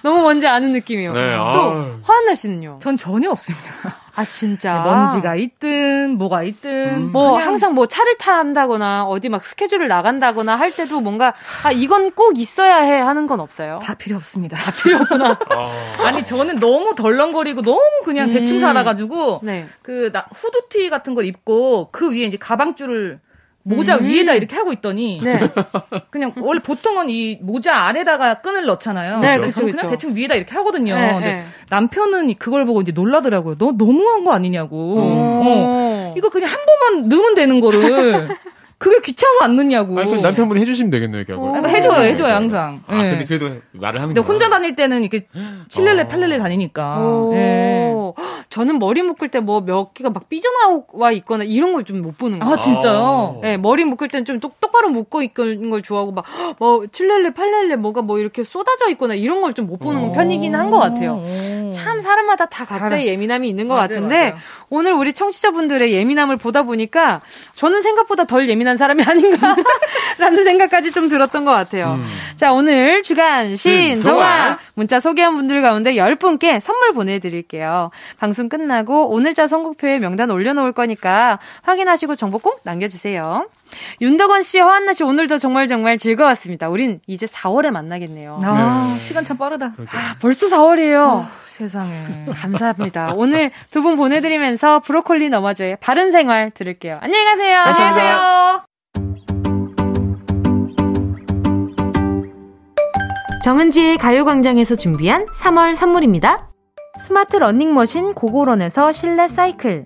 너무 뭔지 아는 느낌이요.
네,
또,
아.
화한나 씨는요?
전 전혀 없습니다.
아, 진짜.
먼지가 있든, 뭐가 있든.
뭐
그냥
항상 뭐 차를 탄다거나 어디 막 스케줄을 나간다거나 할 때도 뭔가 아 이건 꼭 있어야 해 하는 건 없어요.
다 필요 없습니다. 다 필요 없구나. 아니 저는 너무 덜렁거리고 너무 그냥 대충
음.
살아가지고
네.
그 나, 후드티 같은 걸 입고 그 위에 이제 가방줄을 모자
음.
위에다 이렇게 하고 있더니
네.
그냥 원래 보통은 이 모자 아래다가 끈을 넣잖아요.
네, 그쵸,
그냥
그쵸.
대충 위에다 이렇게 하거든요.
네,
근데
네.
남편은 이- 그걸 보고 이제 놀라더라고요. 너 너무한 거 아니냐고. 어.
어.
이거 그냥 한 번만 넣으면 되는 거를 그게 귀찮아서 안 넣냐고.
아니, 그럼 남편분이 해주시면 되겠네요, 결국.
그러니까 해줘요, 해줘요, 항상.
아,
예.
근데 그래도 말을 하는
근데
거야.
혼자 다닐 때는 이렇게 칠렐레
어.
팔렐레 다니니까.
오.
예.
저는 머리 묶을 때 뭐 몇 개가 막 삐져나와 있거나 이런 걸 좀 못 보는 거예요.
아 진짜요?
네, 머리 묶을 때는 좀 똑, 똑바로 묶고 있는 걸 좋아하고 막, 뭐, 칠렐레, 팔렐레 뭐가 뭐 이렇게 쏟아져 있거나 이런 걸 좀 못 보는 편이긴 한 것 같아요.
오.
참 사람마다 다 각자의 예민함이 있는 것
맞아요,
같은데
맞아요.
오늘 우리 청취자분들의 예민함을 보다 보니까 저는 생각보다 덜 예민한 사람이 아닌가라는 생각까지 좀 들었던 것 같아요. 자 오늘 주간 신
신동화.
동화 문자 소개한 분들 가운데 10분께 선물 보내드릴게요. 방송 끝나고 오늘자 선곡표에 명단 올려놓을 거니까 확인하시고 정보 꼭 남겨주세요. 윤덕원 씨, 허한나 씨 오늘도 정말 정말 즐거웠습니다. 우린 이제 4월에 만나겠네요.
아 시간 참 빠르다.
아, 벌써 4월이에요.
아, 세상에.
감사합니다. 오늘 두 분 보내드리면서 브로콜리 너마저의 바른 생활 들을게요. 안녕히 가세요.
안녕하세요.
정은지의 가요광장에서 준비한 3월 선물입니다. 스마트 러닝머신 고고런에서 실내 사이클,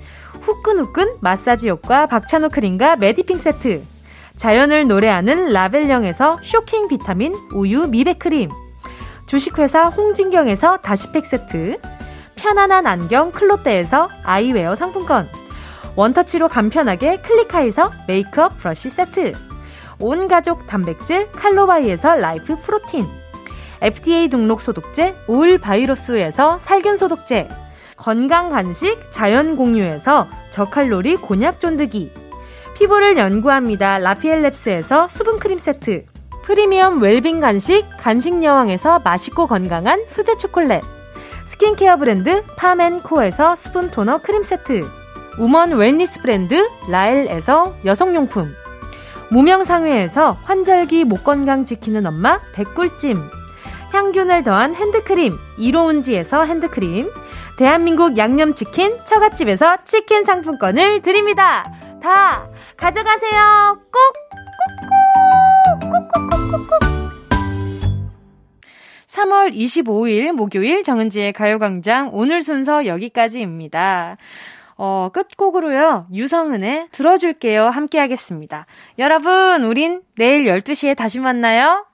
후끈후끈 마사지 효과 박찬호 크림과 메디핑 세트, 자연을 노래하는 라벨령에서 쇼킹 비타민 우유 미백 크림, 주식회사 홍진경에서 다시팩 세트, 편안한 안경 클로떼에서 아이웨어 상품권, 원터치로 간편하게 클리카에서 메이크업 브러쉬 세트, 온 가족 단백질 칼로바이에서 라이프 프로틴, FDA 등록 소독제 오일 바이러스에서 살균 소독제, 건강 간식 자연 공유에서 저칼로리 곤약 쫀득이, 피부를 연구합니다. 라피엘랩스에서 수분 크림 세트, 프리미엄 웰빙 간식 간식 여왕에서 맛있고 건강한 수제 초콜릿, 스킨케어 브랜드 팜앤코에서 수분 토너 크림 세트, woman wellness 브랜드 라엘에서 여성용품, 무명상회에서 환절기 목 건강 지키는 엄마 배꿀찜, 향균을 더한 핸드크림 이로운지에서 핸드크림, 대한민국 양념치킨 처갓집에서 치킨 상품권을 드립니다. 다 가져가세요. 꼭! 꼭꼭꼭꼭꼭꼭! 3월 25일 목요일 정은지의 가요광장 오늘 순서 여기까지입니다. 어, 끝곡으로요, 유성은의 들어줄게요 함께 하겠습니다. 여러분, 우린 내일 12시에 다시 만나요.